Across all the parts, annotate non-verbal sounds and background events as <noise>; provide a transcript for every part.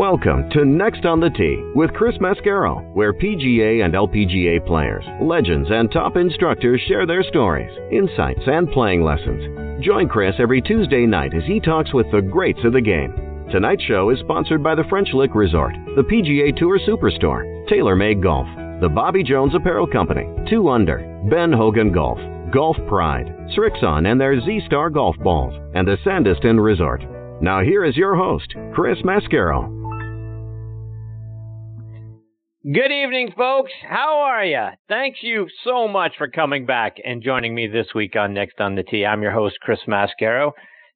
Welcome to Next on the Tee with Chris Mascaro, where PGA and LPGA players, legends, and top instructors share their stories, insights, and playing lessons. Join Chris every Tuesday night as he talks with the greats of the game. Tonight's show is sponsored by the French Lick Resort, the PGA Tour Superstore, TaylorMade Golf, the Bobby Jones Apparel Company, 2 Under, Ben Hogan Golf, Golf Pride, Srixon and their Z Star Golf Balls, and the Sandestin Resort. Now here is your host, Chris Mascaro. Good evening, folks. How are you? Thank you so much for coming back and joining me this week on Next on the Tee. I'm your host, Chris Mascaro.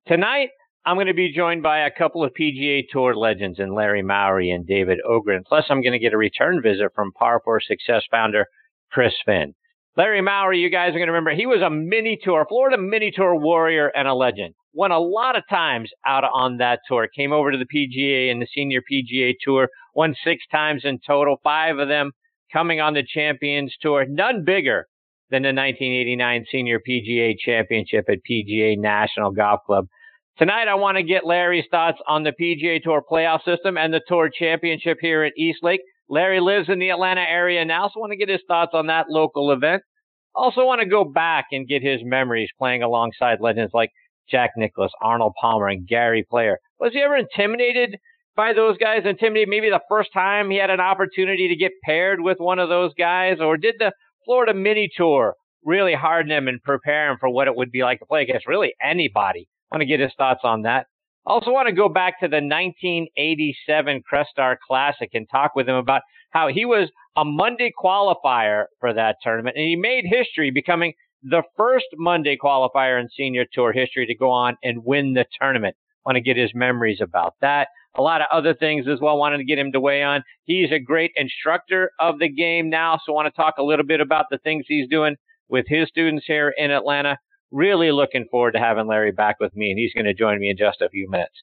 Tonight, I'm going to be joined by a couple of PGA Tour legends in Larry Mowry and David Ogrin. Plus, I'm going to get a return visit from Par 4 Success founder Chris Finn. Larry Mowry, you guys are going to remember, he was a mini tour, Florida mini tour warrior and a legend. Won a lot of times out on that tour. Came over to the PGA and the senior PGA tour won six times in total, five of them coming on the Champions Tour. None bigger than the 1989 Senior PGA Championship at PGA National Golf Club. Tonight, I want to get Larry's thoughts on the PGA Tour playoff system and the Tour Championship here at East Lake. Larry lives in the Atlanta area now, so I want to get his thoughts on that local event. Also, want to go back and get his memories playing alongside legends like Jack Nicklaus, Arnold Palmer, and Gary Player. Was he ever intimidated by those guys and intimidated? Maybe the first time he had an opportunity to get paired with one of those guys, or did the Florida Mini Tour really harden him and prepare him for what it would be like to play against really anybody? I want to get his thoughts on that. Also, want to go back to the 1987 Crestar Classic and talk with him about how he was a Monday qualifier for that tournament, and he made history becoming the first Monday qualifier in senior tour history to go on and win the tournament. Want to get his memories about that a lot of other things as well. Wanted to get him to weigh on. He's a great instructor of the game now, so I want to talk a little bit about the things he's doing with his students here in Atlanta. Really looking forward to having Larry back with me, and he's going to join me in just a few minutes.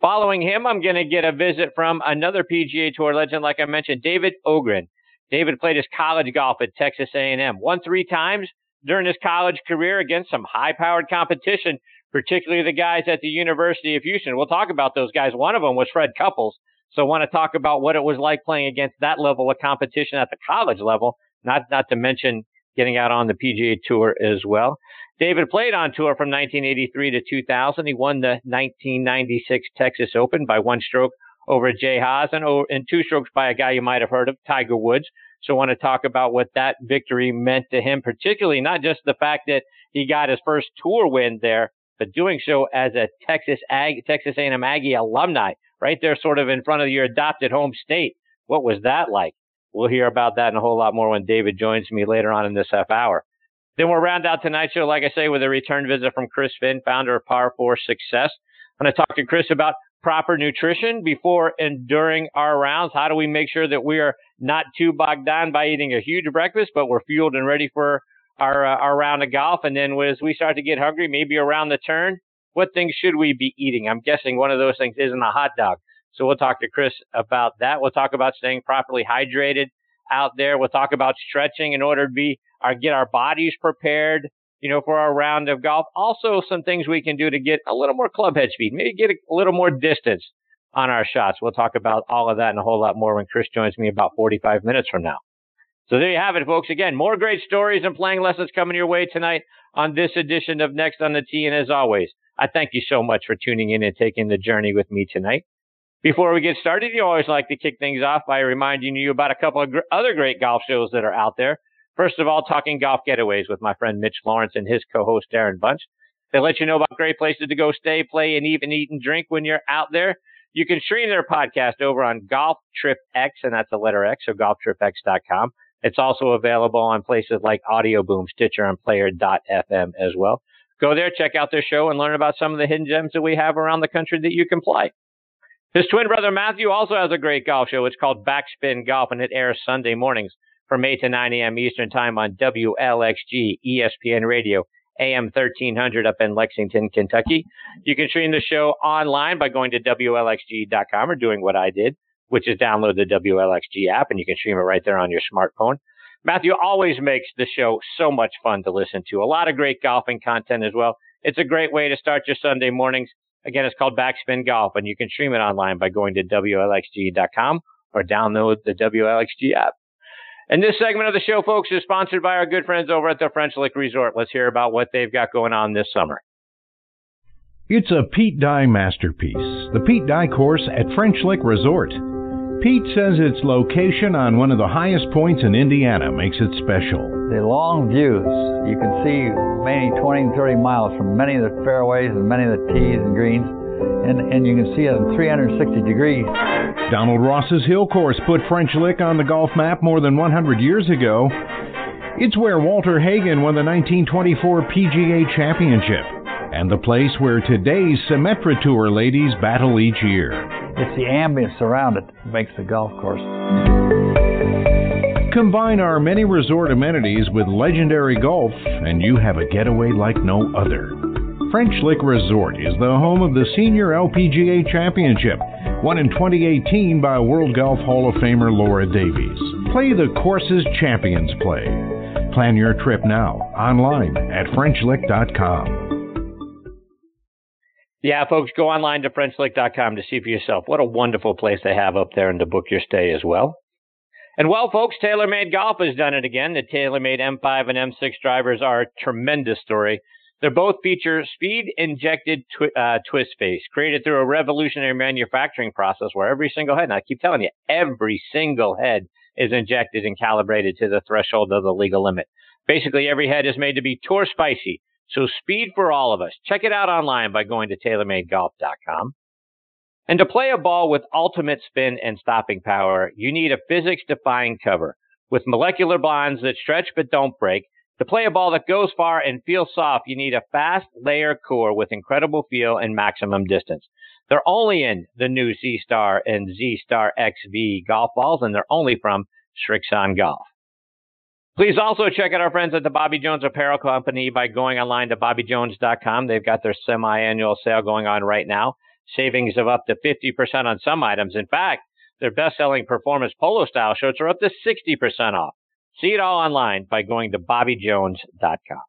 Following him, I'm going to get a visit from another PGA Tour legend, like I mentioned, David Ogrin. David played his college golf at Texas A&M, won three times during his college career against some high-powered competition particularly the guys at the University of Houston. We'll talk about those guys. One of them was Fred Couples. So I want to talk about what it was like playing against that level of competition at the college level, not, not to mention getting out on the PGA Tour as well. David played on tour from 1983 to 2000. He won the 1996 Texas Open by one stroke over Jay Haas and, and two strokes by a guy you might have heard of, Tiger Woods. So I want to talk about what that victory meant to him, particularly not just the fact that he got his first tour win there, but doing so as a Texas Ag, Texas A&M Aggie alumni, right there, sort of in front of your adopted home state. What was that like? We'll hear about that and a whole lot more when David joins me later on in this half hour. Then we'll round out tonight's show, like I say, with a return visit from Chris Finn, founder of Par 4 Success. I'm going to talk to Chris about proper nutrition before and during our rounds. How do we make sure that we are not too bogged down by eating a huge breakfast, but we're fueled and ready for our uh, our round of golf, and then as we start to get hungry, maybe around the turn, what things should we be eating? I'm guessing one of those things isn't a hot dog. So we'll talk to Chris about that. We'll talk about staying properly hydrated out there. We'll talk about stretching in order to be our get our bodies prepared, you know, for our round of golf. Also, some things we can do to get a little more club head speed, maybe get a, a little more distance on our shots. We'll talk about all of that and a whole lot more when Chris joins me about 45 minutes from now. So there you have it, folks. Again, more great stories and playing lessons coming your way tonight on this edition of Next on the Tee. And as always, I thank you so much for tuning in and taking the journey with me tonight. Before we get started, you always like to kick things off by reminding you about a couple of gr- other great golf shows that are out there. First of all, talking golf getaways with my friend Mitch Lawrence and his co-host Darren Bunch. They let you know about great places to go stay, play, and even eat and drink when you're out there. You can stream their podcast over on Golf Trip X, and that's the letter X, so golftripx.com. It's also available on places like Audio Boom, Stitcher, and Player.fm as well. Go there, check out their show, and learn about some of the hidden gems that we have around the country that you can play. His twin brother Matthew also has a great golf show. It's called Backspin Golf, and it airs Sunday mornings from 8 to 9 a.m. Eastern Time on WLXG ESPN Radio, AM 1300 up in Lexington, Kentucky. You can stream the show online by going to WLXG.com or doing what I did which is download the WLXG app and you can stream it right there on your smartphone. Matthew always makes the show so much fun to listen to. A lot of great golfing content as well. It's a great way to start your Sunday mornings. Again, it's called Backspin Golf, and you can stream it online by going to WLXG.com or download the WLXG app. And this segment of the show, folks, is sponsored by our good friends over at the French Lick Resort. Let's hear about what they've got going on this summer. It's a Pete Dye masterpiece, the Pete Dye course at French Lick Resort. Pete says its location on one of the highest points in Indiana makes it special. The long views, you can see many 20 and 30 miles from many of the fairways and many of the tees and greens, and, and you can see it in 360 degrees. Donald Ross's Hill Course put French Lick on the golf map more than 100 years ago. It's where Walter Hagen won the 1924 PGA Championship and the place where today's Symetra Tour ladies battle each year. It's the ambience around it that makes the golf course. Combine our many resort amenities with legendary golf, and you have a getaway like no other. French Lick Resort is the home of the Senior LPGA Championship, won in 2018 by World Golf Hall of Famer Laura Davies. Play the courses champions play. Plan your trip now online at FrenchLick.com. Yeah, folks, go online to FrenchLick.com to see for yourself what a wonderful place they have up there and to book your stay as well. And well, folks, TaylorMade Golf has done it again. The TaylorMade M5 and M6 drivers are a tremendous story. They both feature speed injected twi- uh, twist face created through a revolutionary manufacturing process where every single head, and I keep telling you, every single head is injected and calibrated to the threshold of the legal limit. Basically, every head is made to be tour spicy, so speed for all of us. Check it out online by going to TaylorMadeGolf.com. And to play a ball with ultimate spin and stopping power, you need a physics defying cover with molecular bonds that stretch but don't break. To play a ball that goes far and feels soft, you need a fast layer core with incredible feel and maximum distance. They're only in the new Z Star and Z Star XV golf balls, and they're only from Srixon Golf. Please also check out our friends at the Bobby Jones Apparel Company by going online to bobbyjones.com. They've got their semi-annual sale going on right now. Savings of up to 50% on some items. In fact, their best-selling performance polo style shirts are up to 60% off. See it all online by going to bobbyjones.com.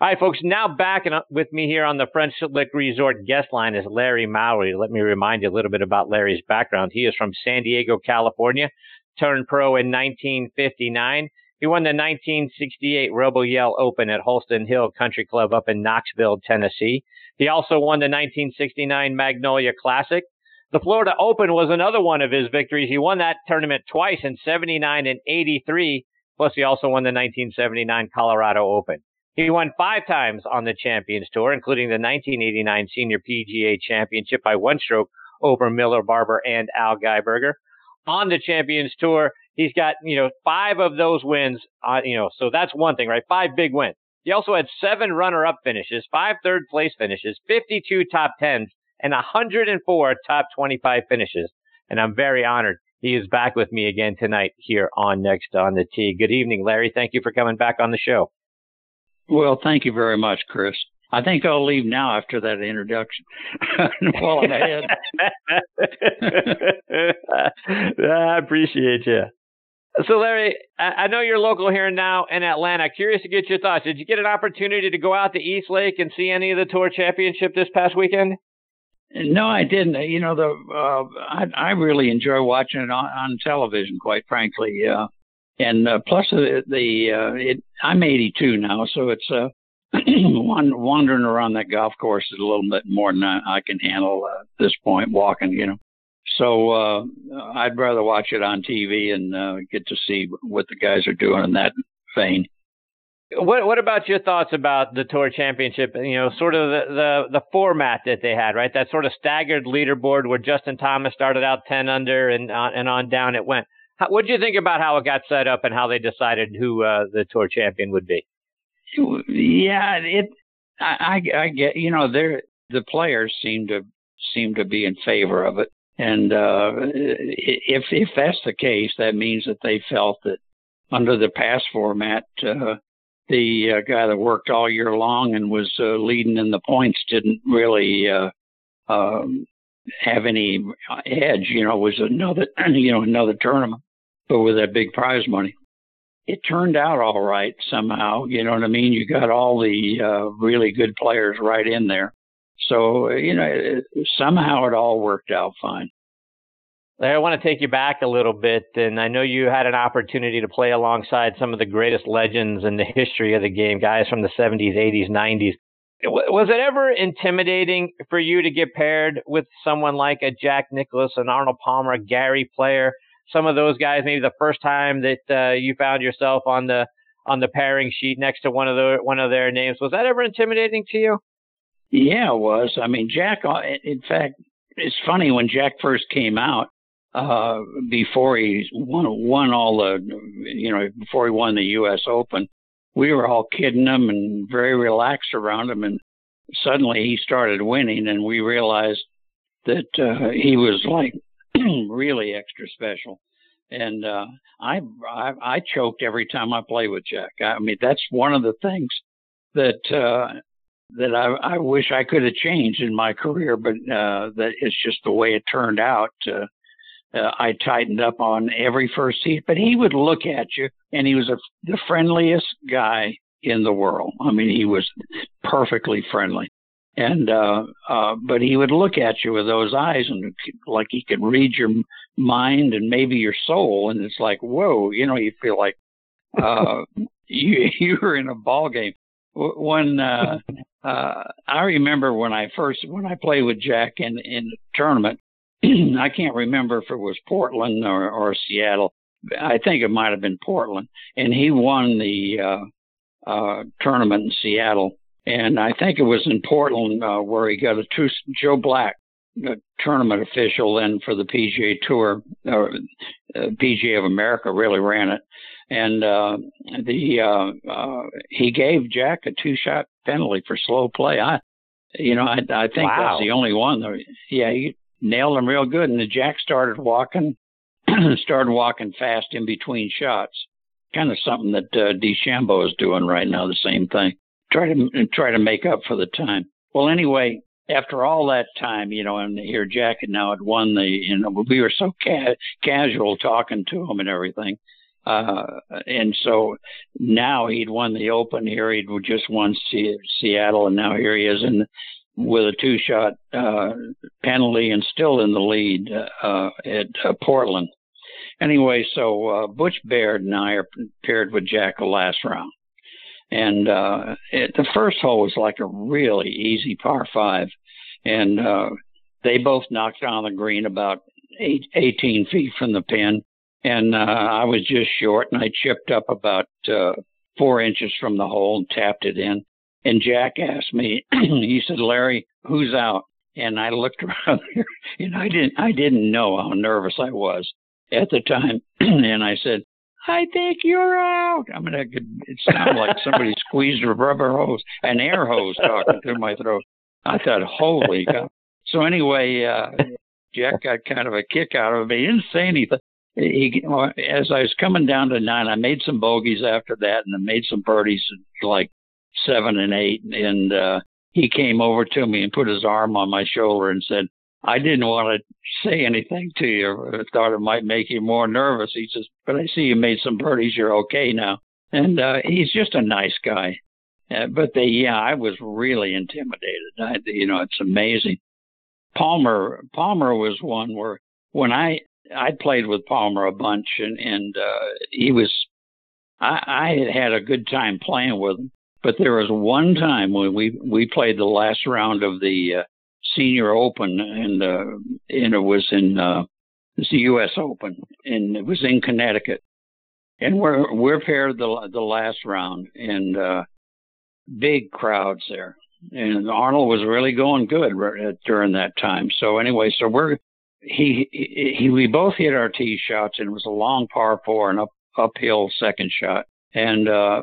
All right, folks, now back uh, with me here on the French Lick Resort guest line is Larry Mowry. Let me remind you a little bit about Larry's background. He is from San Diego, California, turned pro in 1959. He won the 1968 Rebel Yell Open at Holston Hill Country Club up in Knoxville, Tennessee. He also won the 1969 Magnolia Classic. The Florida Open was another one of his victories. He won that tournament twice in 79 and 83. Plus, he also won the 1979 Colorado Open. He won five times on the Champions Tour, including the 1989 Senior PGA Championship by one stroke over Miller Barber and Al Geiberger on the Champions Tour. He's got, you know, five of those wins, uh, you know, so that's one thing, right? Five big wins. He also had seven runner up finishes, five third place finishes, 52 top tens, and 104 top 25 finishes. And I'm very honored he is back with me again tonight here on Next on the Tee. Good evening, Larry. Thank you for coming back on the show. Well, thank you very much, Chris. I think I'll leave now after that introduction <laughs> while I'm ahead. <laughs> I appreciate you. So, Larry, I know you're local here now in Atlanta. Curious to get your thoughts. Did you get an opportunity to go out to East Lake and see any of the Tour Championship this past weekend? No, I didn't. You know, the uh, I, I really enjoy watching it on, on television. Quite frankly, uh, and uh, plus the, the uh, it, I'm 82 now, so it's uh, <clears throat> wandering around that golf course is a little bit more than I, I can handle uh, at this point, walking, you know. So uh, I'd rather watch it on TV and uh, get to see what the guys are doing in that vein. What What about your thoughts about the tour championship? You know, sort of the, the the format that they had, right? That sort of staggered leaderboard where Justin Thomas started out ten under and on, and on down it went. What did you think about how it got set up and how they decided who uh, the tour champion would be? Yeah, it. I, I, get. You know, they the players seem to seem to be in favor of it, and uh, if if that's the case, that means that they felt that under the past format, uh, the uh, guy that worked all year long and was uh, leading in the points didn't really uh, um, have any edge. You know, was another <clears throat> you know another tournament, but with that big prize money it turned out all right somehow. You know what I mean? You got all the uh, really good players right in there. So you know, it, somehow it all worked out fine. I want to take you back a little bit, and I know you had an opportunity to play alongside some of the greatest legends in the history of the game, guys from the 70s, 80s, 90s. Was it ever intimidating for you to get paired with someone like a Jack Nicklaus, an Arnold Palmer, a Gary Player, some of those guys? Maybe the first time that uh, you found yourself on the on the pairing sheet next to one of the one of their names, was that ever intimidating to you? Yeah, it was. I mean, Jack. Uh, in fact, it's funny when Jack first came out uh, before he won won all the you know before he won the U.S. Open. We were all kidding him and very relaxed around him, and suddenly he started winning, and we realized that uh, he was like <clears throat> really extra special. And uh, I, I I choked every time I play with Jack. I mean that's one of the things that uh, that I, I wish I could have changed in my career, but uh, that it's just the way it turned out. Uh, uh, I tightened up on every first seat, but he would look at you, and he was a, the friendliest guy in the world. I mean, he was perfectly friendly, and uh, uh, but he would look at you with those eyes, and like he could read your mind and maybe your soul, and it's like, whoa, you know, you feel like uh, <laughs> you you were in a ball game. When uh, <laughs> uh, I remember when I first when I played with Jack in in the tournament, <clears throat> I can't remember if it was Portland or, or Seattle. I think it might have been Portland, and he won the uh, uh, tournament in Seattle. And I think it was in Portland uh, where he got a two. Joe Black, the tournament official then for the PGA Tour, or uh, PGA of America, really ran it. And uh, the uh, uh, he gave Jack a two-shot penalty for slow play. I, you know, I, I think wow. that's the only one. That, yeah, he nailed him real good. And the Jack started walking, <clears throat> started walking fast in between shots. Kind of something that uh, DeChambeau is doing right now. The same thing. Try to try to make up for the time. Well, anyway, after all that time, you know, and here Jack had now had won the, you know, we were so ca- casual talking to him and everything. Uh, and so now he'd won the Open here. He'd just won C- Seattle, and now here he is in with a two shot uh, penalty and still in the lead uh, at uh, Portland. Anyway, so uh, Butch Baird and I are paired with Jack the last round. And uh, it, the first hole was like a really easy par five. And uh, they both knocked on the green about eight, 18 feet from the pin. And uh, I was just short, and I chipped up about uh, four inches from the hole and tapped it in. And Jack asked me, <clears throat> he said, Larry, who's out? And I looked <laughs> around and I didn't I didn't know how nervous I was at the time. <clears throat> and I said, I think you're out. I mean, I could, it sounded like somebody <laughs> squeezed a rubber hose, an air hose talking through my throat. I thought, holy cow. So anyway, uh, Jack got kind of a kick out of it. He didn't say anything. He, as I was coming down to nine, I made some bogeys after that, and I made some birdies like seven and eight, and uh, he came over to me and put his arm on my shoulder and said, "I didn't want to say anything to you. I thought it might make you more nervous." He says, "But I see you made some birdies. You're okay now." And uh, he's just a nice guy. Uh, but they, yeah, I was really intimidated. I, you know, it's amazing. Palmer, Palmer was one where when I I played with Palmer a bunch, and and uh, he was I, I had had a good time playing with him. But there was one time when we we played the last round of the uh, Senior Open, and uh, and it was in uh, the U.S. Open, and it was in Connecticut, and we're we're paired the the last round, and uh, big crowds there, and Arnold was really going good during that time. So anyway, so we're he, he, he we both hit our tee shots, and it was a long par four and up uphill second shot, and uh,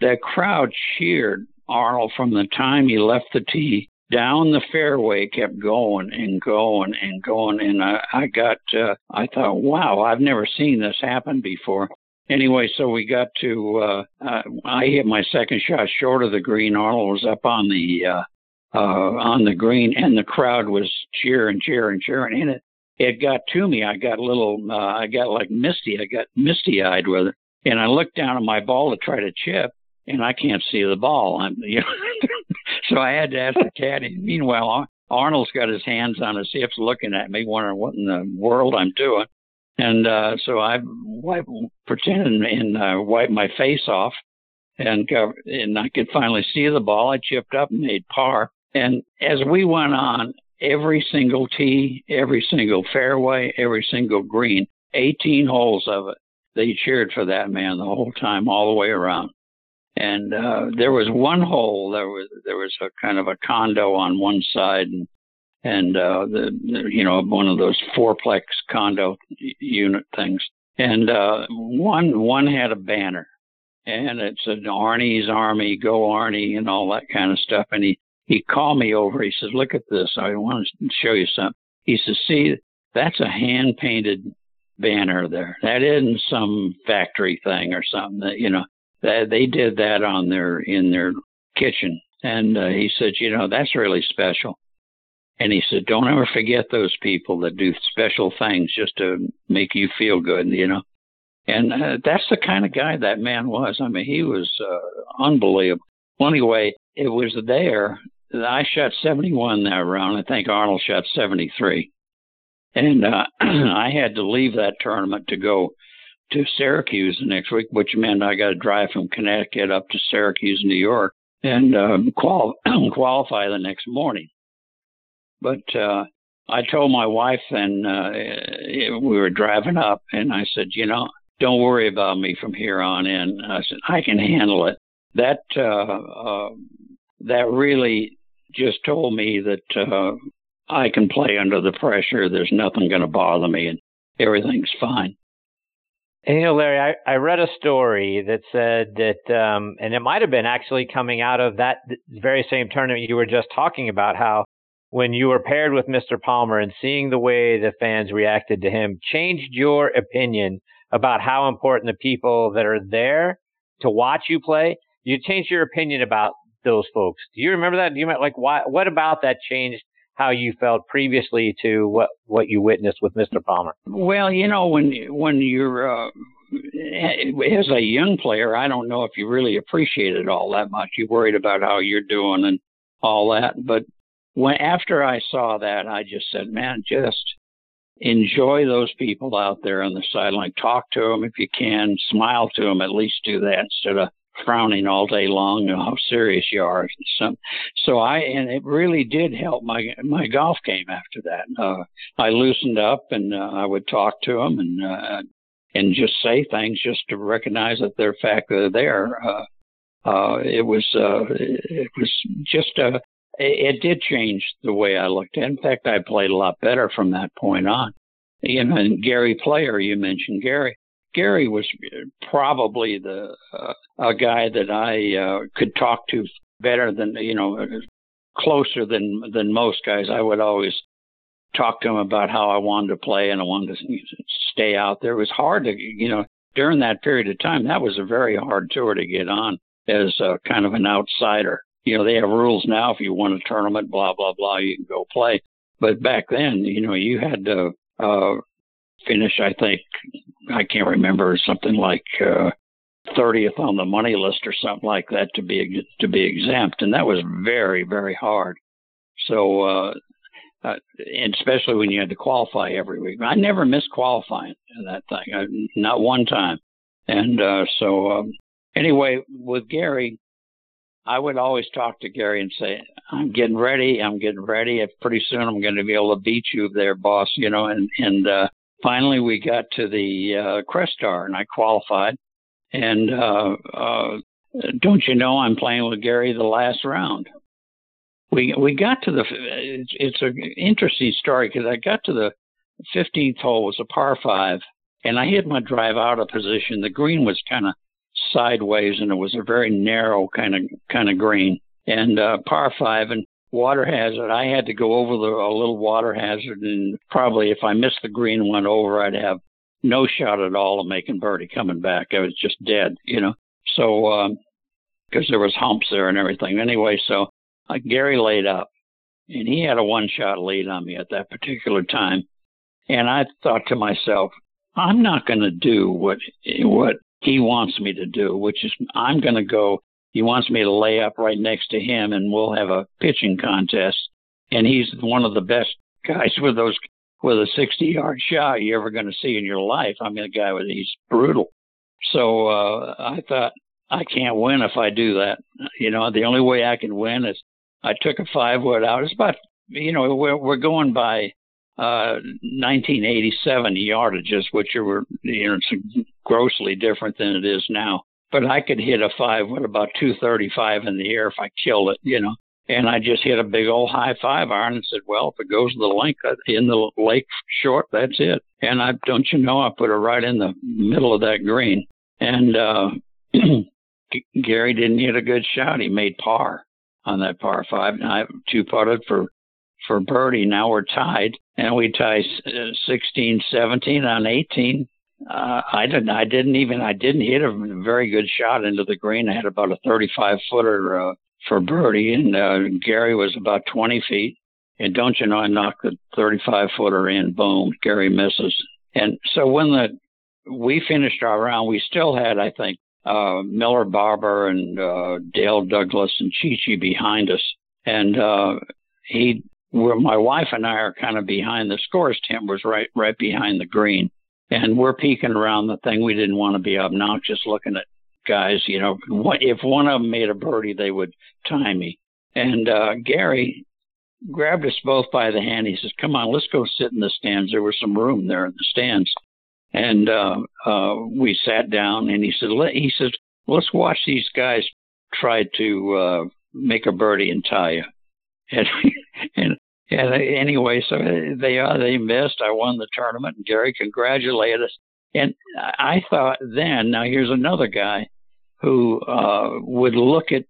the crowd cheered Arnold from the time he left the tee down the fairway kept going and going and going and I, I got uh, I thought wow I've never seen this happen before. Anyway so we got to uh, uh I hit my second shot short of the green. Arnold was up on the uh uh on the green and the crowd was cheering cheering cheering and it it got to me. I got a little uh, I got like misty I got misty eyed with it and I looked down at my ball to try to chip and I can't see the ball. I'm, <laughs> you know, so I had to ask the caddy. Meanwhile, Arnold's got his hands on his hips, looking at me, wondering what in the world I'm doing. And uh, so I wipe, pretended and uh, wiped my face off, and uh, and I could finally see the ball. I chipped up and made par. And as we went on, every single tee, every single fairway, every single green, 18 holes of it, they cheered for that man the whole time, all the way around. And uh, there was one hole. There was there was a kind of a condo on one side, and and uh, the, you know one of those fourplex condo unit things. And uh, one one had a banner, and it said Arnie's Army, Go Arnie, and all that kind of stuff. And he he called me over. He says, "Look at this. I want to show you something." He says, "See, that's a hand painted banner there. That isn't some factory thing or something. That you know, that they did that on their in their kitchen." And uh, he said, "You know, that's really special." And he said, "Don't ever forget those people that do special things just to make you feel good." You know. And uh, that's the kind of guy that man was. I mean, he was uh, unbelievable. Well, anyway, it was there. I shot 71 that round. I think Arnold shot 73. And uh, <clears throat> I had to leave that tournament to go to Syracuse the next week, which meant I got to drive from Connecticut up to Syracuse, New York, and um, qual- <clears throat> qualify the next morning. But uh, I told my wife, and uh, we were driving up, and I said, you know, don't worry about me from here on in. I said, I can handle it. That uh, uh, that really just told me that uh, I can play under the pressure. There's nothing going to bother me, and everything's fine. And, you know, Larry, I, I read a story that said that, um, and it might have been actually coming out of that very same tournament you were just talking about, how when you were paired with Mr. Palmer and seeing the way the fans reacted to him changed your opinion about how important the people that are there to watch you play. You changed your opinion about those folks. Do you remember that? Do you like why? What about that changed how you felt previously to what what you witnessed with Mr. Palmer? Well, you know, when when you're uh, as a young player, I don't know if you really appreciate it all that much. You're worried about how you're doing and all that. But when after I saw that, I just said, man, just enjoy those people out there on the sideline. Talk to them if you can. Smile to them. At least do that instead of frowning all day long <laughs> how serious you are. So, so I and it really did help my my golf game after that. Uh, I loosened up and uh, I would talk to them and uh, and just say things just to recognize that they're fact that they're there. Uh, uh, it was uh, it was just a it, it did change the way I looked. In fact, I played a lot better from that point on. You know, and Gary Player, you mentioned Gary. Gary was probably the uh, a guy that I uh, could talk to better than you know closer than than most guys. I would always talk to him about how I wanted to play and I wanted to stay out there. It was hard to you know during that period of time. That was a very hard tour to get on as a, kind of an outsider. You know they have rules now. If you won a tournament, blah blah blah, you can go play. But back then, you know, you had to uh, finish, I think, I can't remember, something like uh, 30th on the money list or something like that to be to be exempt, and that was very very hard. So, uh, uh, and especially when you had to qualify every week, I never missed qualifying that thing, I, not one time. And uh, so, um, anyway, with Gary, I would always talk to Gary and say, "I'm getting ready. I'm getting ready. Pretty soon I'm going to be able to beat you there, boss." You know, and and uh, finally we got to the uh, Crestar and I qualified. And uh, uh, don't you know I'm playing with Gary the last round? We we got to the it's, it's an interesting story because I got to the 15th hole was a par five and I hit my drive out of position. The green was kind of sideways and it was a very narrow kind of kind of green and uh, par five and water hazard. I had to go over the a little water hazard, and probably if I missed the green went over, I'd have no shot at all of making birdie coming back. I was just dead, you know. So because um, there was humps there and everything. Anyway, so uh, Gary laid up, and he had a one-shot lead on me at that particular time, and I thought to myself, I'm not going to do what what he wants me to do, which is I'm going to go he wants me to lay up right next to him, and we'll have a pitching contest. And he's one of the best guys <laughs> with those with a 60 yard shot you're ever going to see in your life. I mean, a guy with he's brutal. So uh, I thought I can't win if I do that. You know, the only way I can win is I took a five wood out. It's about you know we're we're going by uh 1987 yardages, which are you know grossly different than it is now. But I could hit a five with about 235 in the air if I killed it. You know, and I just hit a big old high five iron and said, well, if it goes to the lake uh, in the lake short, that's it. And I don't you know, I put it right in the middle of that green. And uh <clears throat> Gary didn't hit a good shot. He made par on that par five. And I two putted for for birdie. Now we're tied, and we tie uh, 16, 17 on 18. Uh, I didn't. I didn't even. I didn't hit a very good shot into the green. I had about a 35 footer uh, for birdie, and uh, Gary was about 20 feet. And don't you know, I knocked the 35 footer in. Boom, Gary misses. And so when the we finished our round, we still had, I think, uh, Miller Barber and uh, Dale Douglass and Chi Chi behind us. And uh, he, where my wife and I are kind of behind the scores. Tim was right, right behind the green, and we're peeking around the thing. We didn't want to be obnoxious, looking at guys. You know, if one of them made a birdie, they would tie me. And uh, Gary grabbed us both by the hand. He says, "Come on, let's go sit in the stands. There was some room there in the stands." And uh, uh, we sat down, and he said, Let, "He says, let's watch these guys try to uh, make a birdie and tie you." <laughs> And and and anyway, so they uh, they missed. I won the tournament. And Gary congratulated us. And I thought then, now here's another guy who uh, would look at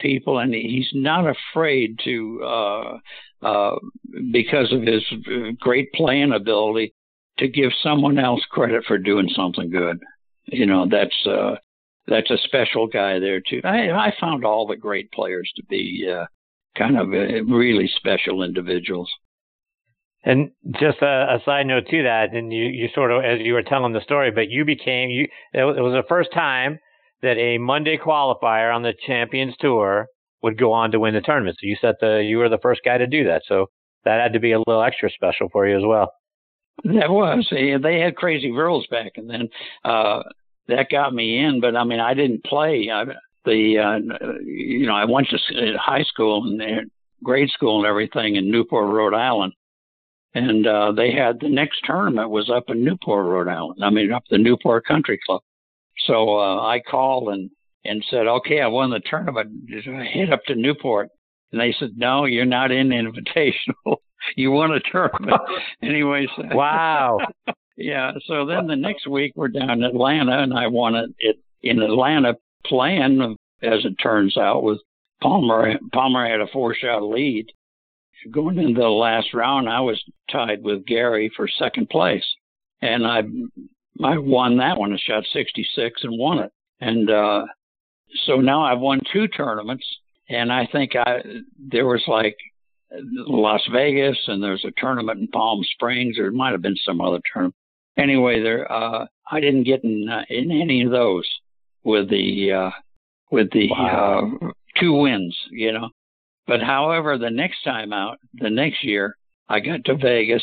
people, and he's not afraid to, uh, uh, because of his great playing ability, to give someone else credit for doing something good. You know, that's uh, that's a special guy there too. I, I found all the great players to be uh, kind of uh, really special individuals. And just a, a, side note to that, and you, you sort of, as you were telling the story, but you became, you, it was the first time that a Monday qualifier on the Champions Tour would go on to win the tournament. So you set the you were the first guy to do that. So that had to be a little extra special for you as well. That was. They had crazy rules back, and then uh, that got me in. But I mean, I didn't play. I, the uh, you know, I went to high school and grade school and everything in Newport, Rhode Island, and uh, they had the next tournament was up in Newport, Rhode Island. I mean, up the Newport Country Club. So uh, I called and and said, okay, I won the tournament. I Head up to Newport. And they said, no, you're not in the invitational. <laughs> you won a tournament. <laughs> Anyways. <laughs> Wow. yeah. So then the next week we're down in Atlanta and I won it, it in Atlanta playing, as it turns out, with Palmer. Palmer had a four shot lead. Going into the last round, I was tied with Gary for second place. And I I won that one. I shot 66 and won it. And uh, so now I've won two tournaments, and I think I there was like Las Vegas, and there's a tournament in Palm Springs. There might have been some other tournament. Anyway, there uh, I didn't get in uh, in any of those with the uh, with the wow. uh, two wins, you know. But however, the next time out, the next year, I got to Vegas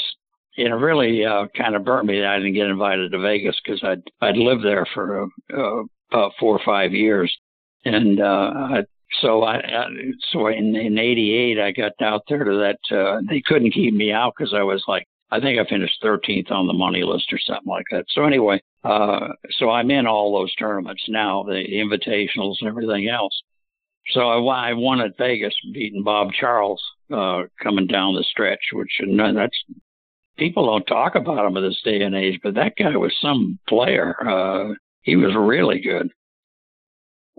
and it really uh, kind of burnt me that I didn't get invited to Vegas because I'd I'd lived there for uh, about four or five years, and uh, I, so I, I so in in '88 I got out there to that. Uh, they couldn't keep me out because I was like I think I finished 13th on the money list or something like that. So anyway, uh, so I'm in all those tournaments now, the invitationals and everything else. So I, I won at Vegas, beating Bob Charles uh, coming down the stretch, which that's people don't talk about him in this day and age, but that guy was some player. Uh, he was really good.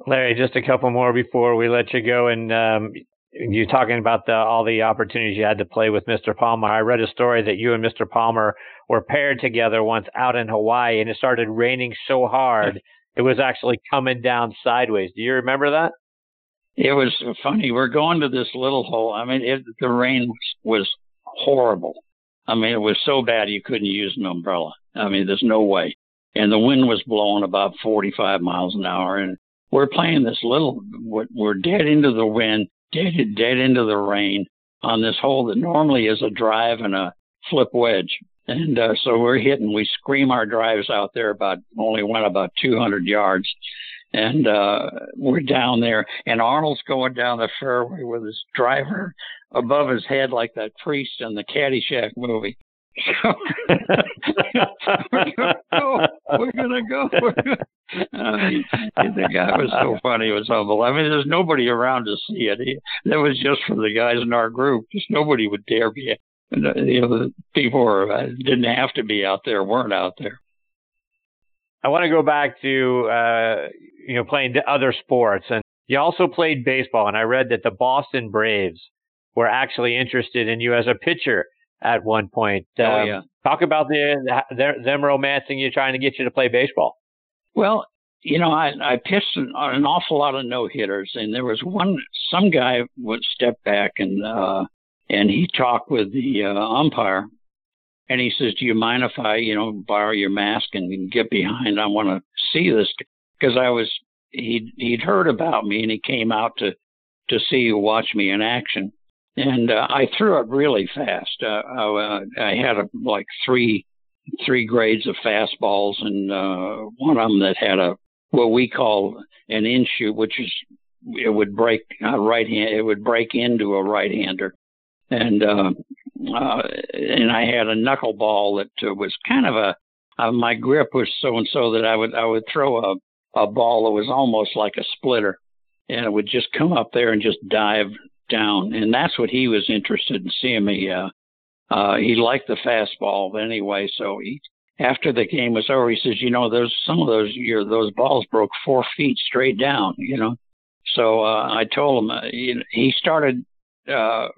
Larry, just a couple more before we let you go. And um, you talking about the, all the opportunities you had to play with Mr. Palmer. I read a story that you and Mr. Palmer were paired together once out in Hawaii, and it started raining so hard it was actually coming down sideways. Do you remember that? It was funny. We're going to this little hole. I mean, it, the rain was, was horrible I mean, it was so bad you couldn't use an umbrella. I mean, there's no way. And the wind was blowing about 45 miles an hour. And we're playing this little. We're dead into the wind, dead dead into the rain on this hole that normally is a drive and a flip wedge. And uh, so we're hitting, we scream our drives out there about, only went about 200 yards. And uh, we're down there, and Arnold's going down the fairway with his driver above his head like that priest in the Caddyshack movie. So <laughs> we're gonna go. We're gonna go. We're gonna, I mean, the guy was so funny. It was humble. I mean, there's nobody around to see it. That was just for the guys in our group. Just nobody would dare be you know, the people were, uh, didn't have to be out there, weren't out there. I want to go back to, uh, you know, playing other sports. And you also played baseball. And I read that the Boston Braves were actually interested in you as a pitcher at one point. Oh, um, yeah. Talk about the, them romancing you, trying to get you to play baseball. Well, you know, I, I pitched an, an awful lot of no hitters, and there was one, some guy would step back and, uh, and he talked with the uh, umpire and he says, "Do you mind if I, you know, borrow your mask and get behind? I want to see this because I was he'd he'd heard about me and he came out to to see you watch me in action, and uh, I threw it really fast. Uh, I, uh, I had a, like three three grades of fastballs and uh, one of them that had a what we call an in shoot, which is it would break a right hand. It would break into a right hander and uh, uh, and I had a knuckleball that uh, was kind of a uh, my grip was so and so that I would I would throw a a ball that was almost like a splitter, and it would just come up there and just dive down, and that's what he was interested in seeing me. Uh, uh, he liked the fastball anyway, so he after the game was over, he says, you know, those some of those your those balls broke four feet straight down, you know. So uh, I told him uh, he, he started uh,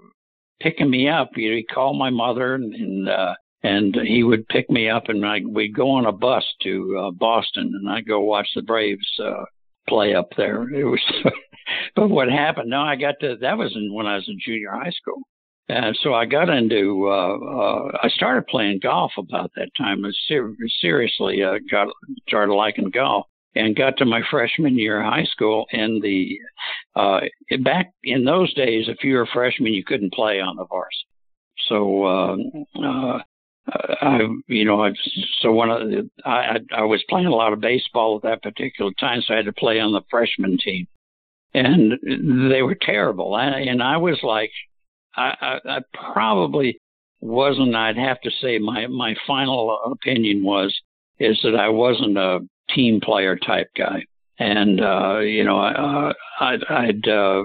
picking me up. He'd call my mother and, and uh, and he would pick me up and I we'd go on a bus to uh, Boston and I'd go watch the Braves uh, play up there. It was, <laughs> <laughs> but what happened? No, I got to that was in, when I was in junior high school, and so I got into uh, uh, I started playing golf about that time. I ser- seriously uh, got started liking golf, and got to my freshman year of high school and the uh back in those days if you were a freshman you couldn't play on the varsity so uh uh I, you know, I, so when I, I I was playing a lot of baseball at that particular time, so I had to play on the freshman team, and they were terrible. And, and I was like, I, I, I probably wasn't. I'd have to say my my final opinion was is that I wasn't a team player type guy. And, uh, you know, uh, I'd, I'd, uh,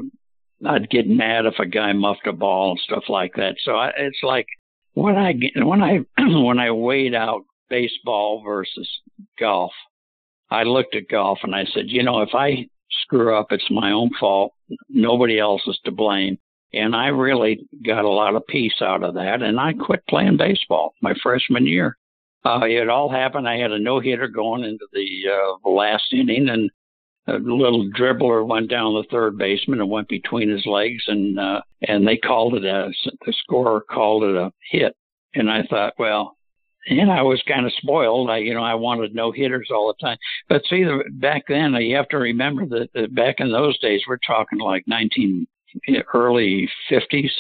I'd get mad if a guy muffed a ball and stuff like that. So I, it's like when I, when I, <clears throat> when I weighed out baseball versus golf, I looked at golf and I said, you know, if I screw up, it's my own fault. Nobody else is to blame. And I really got a lot of peace out of that. And I quit playing baseball my freshman year uh, it all happened. I had a no hitter going into the uh, last inning, and a little dribbler went down the third baseman and went between his legs, and uh, and they called it a the scorer called it a hit, and I thought, well, and I was kind of spoiled. I, you know, I wanted no hitters all the time. But see, the, back then, you have to remember that, that back in those days, we're talking like 19 early 50s,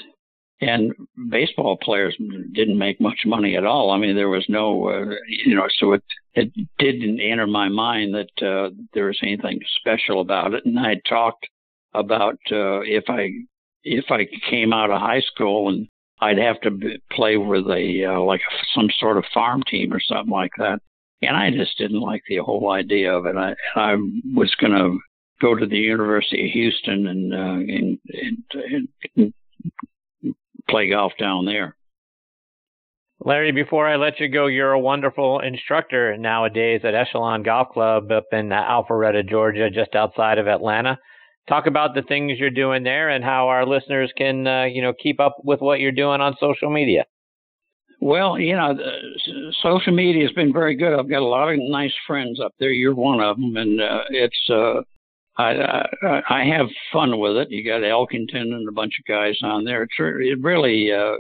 and baseball players didn't make much money at all. I mean, there was no, uh, you know, so it it didn't enter my mind that uh, there was anything special about it. And I talked about uh, if I if I came out of high school and I'd have to play with a uh, like some sort of farm team or something like that. And I just didn't like the whole idea of it. I I was going to go to the University of Houston and uh, and, and, and play golf down there. Larry, before I let you go, you're a wonderful instructor nowadays at Echelon Golf Club up in Alpharetta, Georgia, just outside of Atlanta. Talk about the things you're doing there and how our listeners can, uh, you know, keep up with what you're doing on social media. Well, you know, social media has been very good. I've got a lot of nice friends up there. You're one of them, and uh, it's uh, I, I I have fun with it. You got Elkington and a bunch of guys on there. It's, it really uh,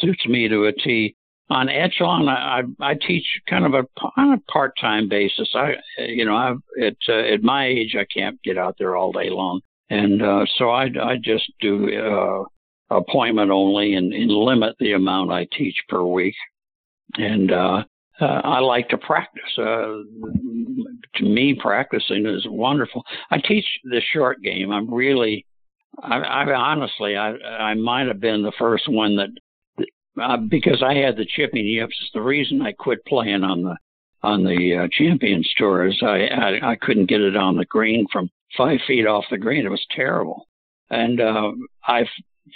suits me to a T. on Echelon, I, I, I teach kind of a on a part time basis. I you know I at uh, at my age I can't get out there all day long, and uh, so I I just do uh, appointment only and, and limit the amount I teach per week, and uh, uh, I like to practice. Uh, to me, practicing is wonderful. I teach the short game. I'm really, I, I honestly, I I might have been the first one that uh, because I had the chipping yips. The reason I quit playing on the on the uh, Champions Tour is I, I I couldn't get it on the green from five feet off the green. It was terrible, and uh, I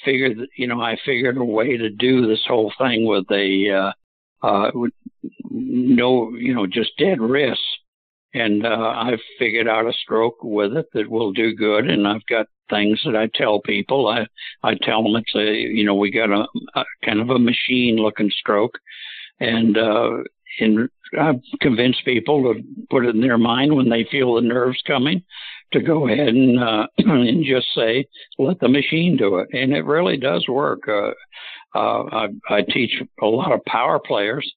figured you know I figured a way to do this whole thing with a uh, uh, no you know just dead wrists, and uh, I've figured out a stroke with it that will do good, and I've got things that I tell people. I I tell them it's a you know we got a, a kind of a machine looking stroke, and uh, and I've convinced people to put it in their mind when they feel the nerves coming to go ahead and uh, <clears throat> and just say let the machine do it, and it really does work. Uh, uh, I, I teach a lot of power players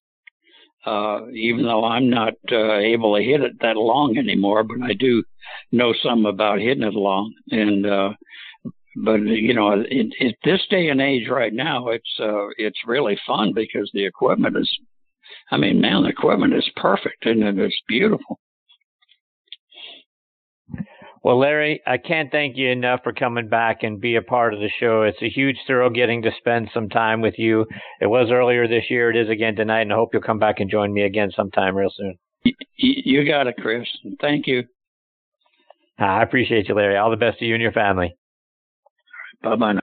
uh, even though I'm not uh, able to hit it that long anymore, but I do know some about hitting it long. And uh, but you know, in, in this day and age, right now, it's uh, it's really fun because the equipment is. I mean, man, the equipment is perfect and it's beautiful. Well, Larry, I can't thank you enough for coming back and be a part of the show. It's a huge thrill getting to spend some time with you. It was earlier this year. It is again tonight, and I hope you'll come back and join me again sometime real soon. You got it, Chris. Thank you. Ah, I appreciate you, Larry. All the best to you and your family. Bye bye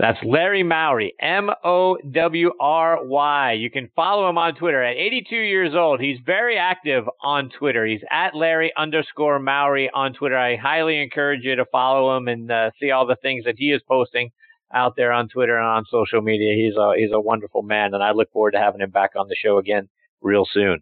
that's Larry Mowry, M O W R Y. You can follow him on Twitter at 82 years old. He's very active on Twitter. He's at Larry underscore Mowry on Twitter. I highly encourage you to follow him and uh, see all the things that he is posting out there on Twitter and on social media. He's a he's a wonderful man, and I look forward to having him back on the show again real soon.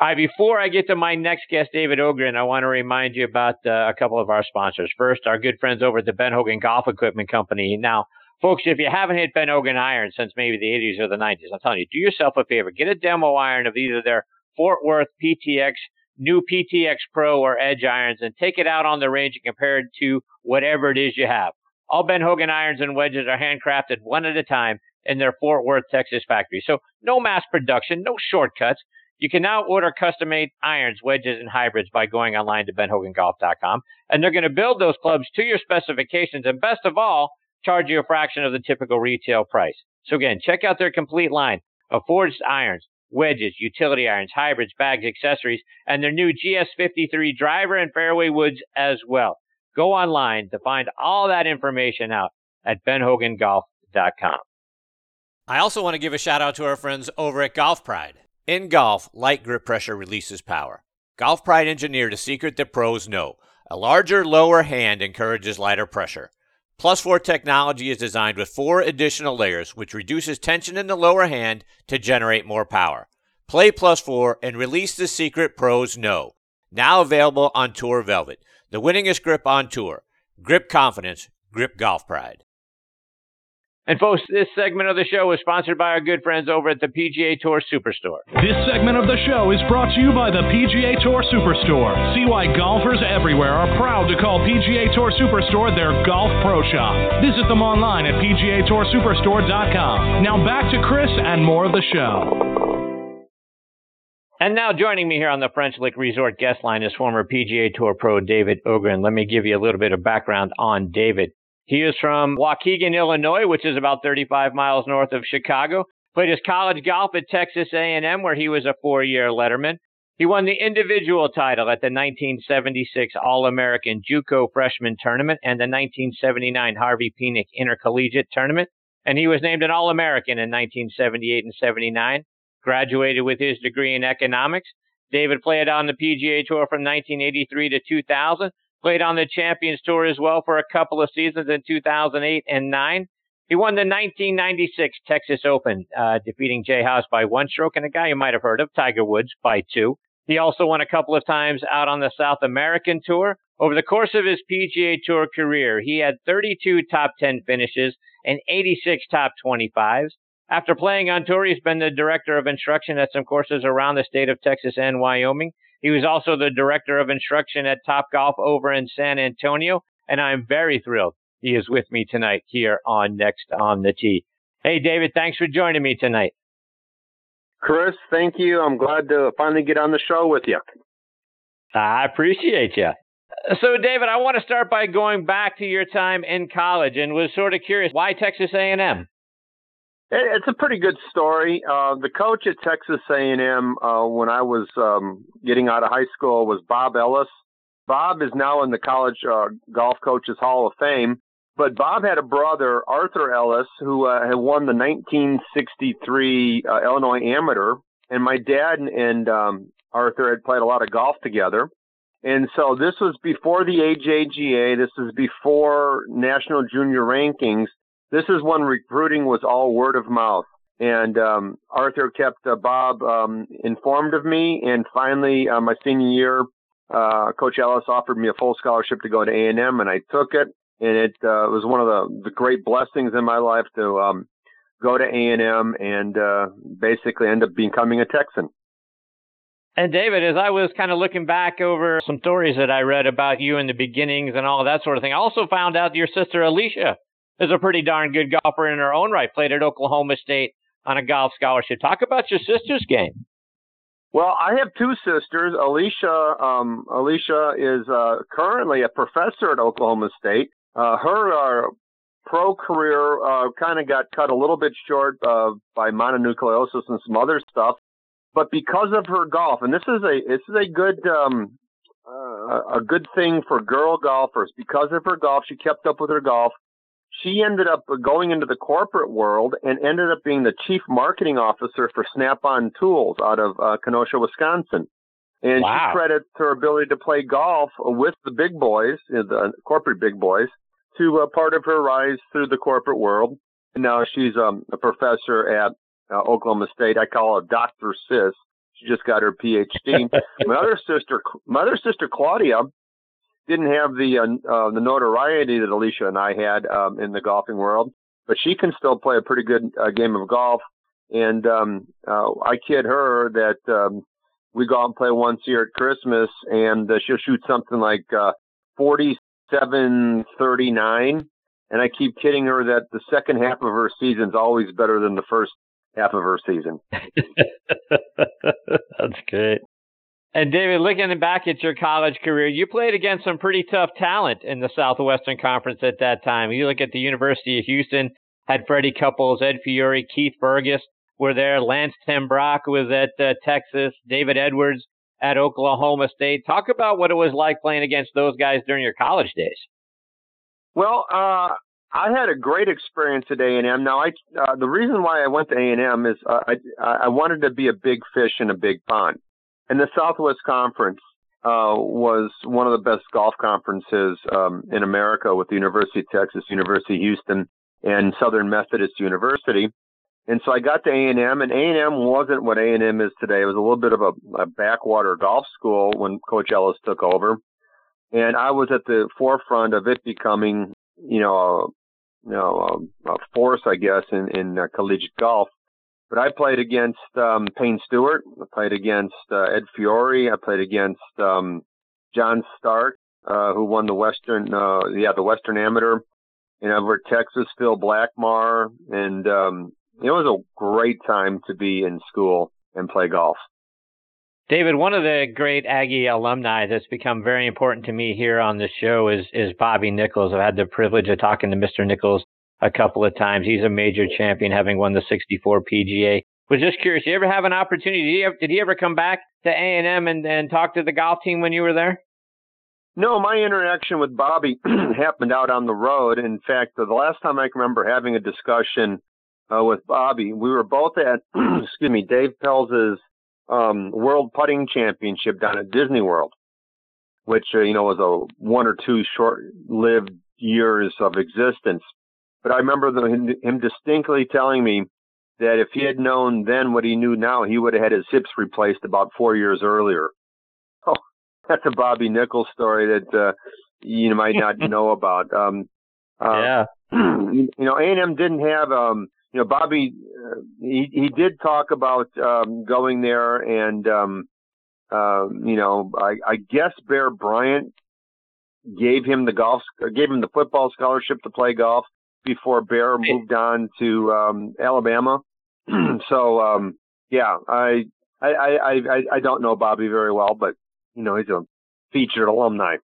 Right, before I get to my next guest, David Ogrin, I want to remind you about uh, a couple of our sponsors. First, our good friends over at the Ben Hogan Golf Equipment Company. Now, folks, if you haven't hit Ben Hogan irons since maybe the 80s or the 90s, I'm telling you, do yourself a favor. Get a demo iron of either their Fort Worth PTX, new PTX Pro, or Edge irons and take it out on the range and compare it to whatever it is you have. All Ben Hogan irons and wedges are handcrafted one at a time in their Fort Worth, Texas factory. So no mass production, no shortcuts. You can now order custom made irons, wedges, and hybrids by going online to benhogangolf.com. And they're going to build those clubs to your specifications. And best of all, charge you a fraction of the typical retail price. So again, check out their complete line of forged irons, wedges, utility irons, hybrids, bags, accessories, and their new GS53 driver and fairway woods as well. Go online to find all that information out at benhogangolf.com. I also want to give a shout out to our friends over at Golf Pride. In golf, light grip pressure releases power. Golf Pride engineered a secret that pros know. A larger lower hand encourages lighter pressure. Plus 4 technology is designed with four additional layers, which reduces tension in the lower hand to generate more power. Play Plus 4 and release the secret pros know. Now available on Tour Velvet, the winningest grip on tour. Grip confidence, grip golf pride. And folks, this segment of the show is sponsored by our good friends over at the PGA Tour Superstore. This segment of the show is brought to you by the PGA Tour Superstore. See why golfers everywhere are proud to call PGA Tour Superstore their golf pro shop. Visit them online at PGATourSuperstore.com. Now back to Chris and more of the show. And now joining me here on the French Lick Resort guest line is former PGA Tour pro David Ogrin. Let me give you a little bit of background on David. He is from Waukegan, Illinois, which is about 35 miles north of Chicago. Played his college golf at Texas A&M, where he was a four-year letterman. He won the individual title at the 1976 All-American JUCO Freshman Tournament and the 1979 Harvey Penick Intercollegiate Tournament. And he was named an All-American in 1978 and 79. Graduated with his degree in economics. David played on the PGA Tour from 1983 to 2000 Played on the Champions Tour as well for a couple of seasons in 2008 and 9. He won the 1996 Texas Open, uh, defeating Jay Haas by one stroke, and a guy you might have heard of, Tiger Woods, by two. He also won a couple of times out on the South American Tour. Over the course of his PGA Tour career, he had 32 top 10 finishes and 86 top 25s. After playing on tour, he's been the director of instruction at some courses around the state of Texas and Wyoming. He was also the director of instruction at Top Golf over in San Antonio, and I'm very thrilled he is with me tonight here on Next on the Tee. Hey, David, thanks for joining me tonight. Chris, thank you. I'm glad to finally get on the show with you. I appreciate you. So, David, I want to start by going back to your time in college, and was sort of curious why Texas A&M. It's a pretty good story. Uh, the coach at Texas A&M uh, when I was um, getting out of high school was Bob Ellis. Bob is now in the College uh, Golf Coaches Hall of Fame, but Bob had a brother, Arthur Ellis, who uh, had won the 1963 uh, Illinois Amateur, and my dad and um, Arthur had played a lot of golf together. And so this was before the AJGA. This is before national junior rankings. This is when recruiting was all word of mouth. And um, Arthur kept uh, Bob um, informed of me. And finally, uh, my senior year, uh, Coach Ellis offered me a full scholarship to go to A&M, and I took it. And it uh, was one of the, the great blessings in my life to um, go to A&M and uh, basically end up becoming a Texan. And David, as I was kind of looking back over some stories that I read about you in the beginnings and all that sort of thing, I also found out your sister Alicia is a pretty darn good golfer in her own right. Played at Oklahoma State on a golf scholarship. Talk about your sister's game. Well, I have two sisters. Alicia, um, Alicia is uh, currently a professor at Oklahoma State. Uh, her uh, pro career uh, kind of got cut a little bit short uh, by mononucleosis and some other stuff. But because of her golf, and this is a this is a good um, uh, a good thing for girl golfers. Because of her golf, she kept up with her golf. She ended up going into the corporate world and ended up being the chief marketing officer for Snap-on Tools out of uh, Kenosha, Wisconsin. And wow. she credits her ability to play golf with the big boys, the corporate big boys, to a part of her rise through the corporate world. And now she's um, a professor at uh, Oklahoma State. I call her Dr. Sis. She just got her PhD. <laughs> my other sister, my other sister Claudia, didn't have the uh, uh, the notoriety that Alicia and I had um, in the golfing world, but she can still play a pretty good uh, game of golf. And um, uh, I kid her that um, we go out and play once year at Christmas, and uh, she'll shoot something like uh, 47 39. And I keep kidding her that the second half of her season is always better than the first half of her season. <laughs> That's great. And David, looking back at your college career, you played against some pretty tough talent in the Southwestern Conference at that time. You look at the University of Houston, had Freddie Couples, Ed Fiori, Keith Fergus were there. Lance Ten Broeck was at uh, Texas. David Edwards at Oklahoma State. Talk about what it was like playing against those guys during your college days. Well, uh, I had a great experience at A and M. Now, I uh, the reason why I went to A and M is uh, I I wanted to be a big fish in a big pond, and the Southwest Conference uh, was one of the best golf conferences um, in America with the University of Texas, University of Houston, and Southern Methodist University. And so I got to A and M, and A and M wasn't what A and M is today. It was a little bit of a, a backwater golf school when Coach Ellis took over, and I was at the forefront of it becoming, you know, you know, a, a force, I guess, in, in uh, collegiate golf. But I played against um, Payne Stewart. I played against uh, Ed Fiori. I played against um, John Stark, uh, who won the Western, uh, yeah, the Western Amateur in over Texas. Phil Blackmar, and um, it was a great time to be in school and play golf. David, one of the great Aggie alumni that's become very important to me here on the show is is Bobby Nichols. I've had the privilege of talking to Mr. Nichols a couple of times. He's a major champion, having won the 64 PGA. Was just curious, did you ever have an opportunity? Did he ever, did he ever come back to A and M and talk to the golf team when you were there? No, my interaction with Bobby <clears throat> happened out on the road. In fact, the last time I can remember having a discussion uh, with Bobby, we were both at <clears throat> excuse me Dave Pelz's um, World Putting Championship down at Disney World, which uh, you know was a one or two short-lived years of existence. But I remember the, him distinctly telling me that if he had known then what he knew now, he would have had his hips replaced about four years earlier. Oh, that's a Bobby Nichols story that uh, you might not <laughs> know about. Um, uh, yeah. <clears throat> You know, A&M didn't have um, you know, Bobby he he did talk about um, going there, and um, uh, you know, I, I guess Bear Bryant gave him the golf, gave him the football scholarship to play golf before Bear moved on to um, Alabama. <clears throat> so um, yeah, I, I I I I don't know Bobby very well, but you know he's a featured alumni.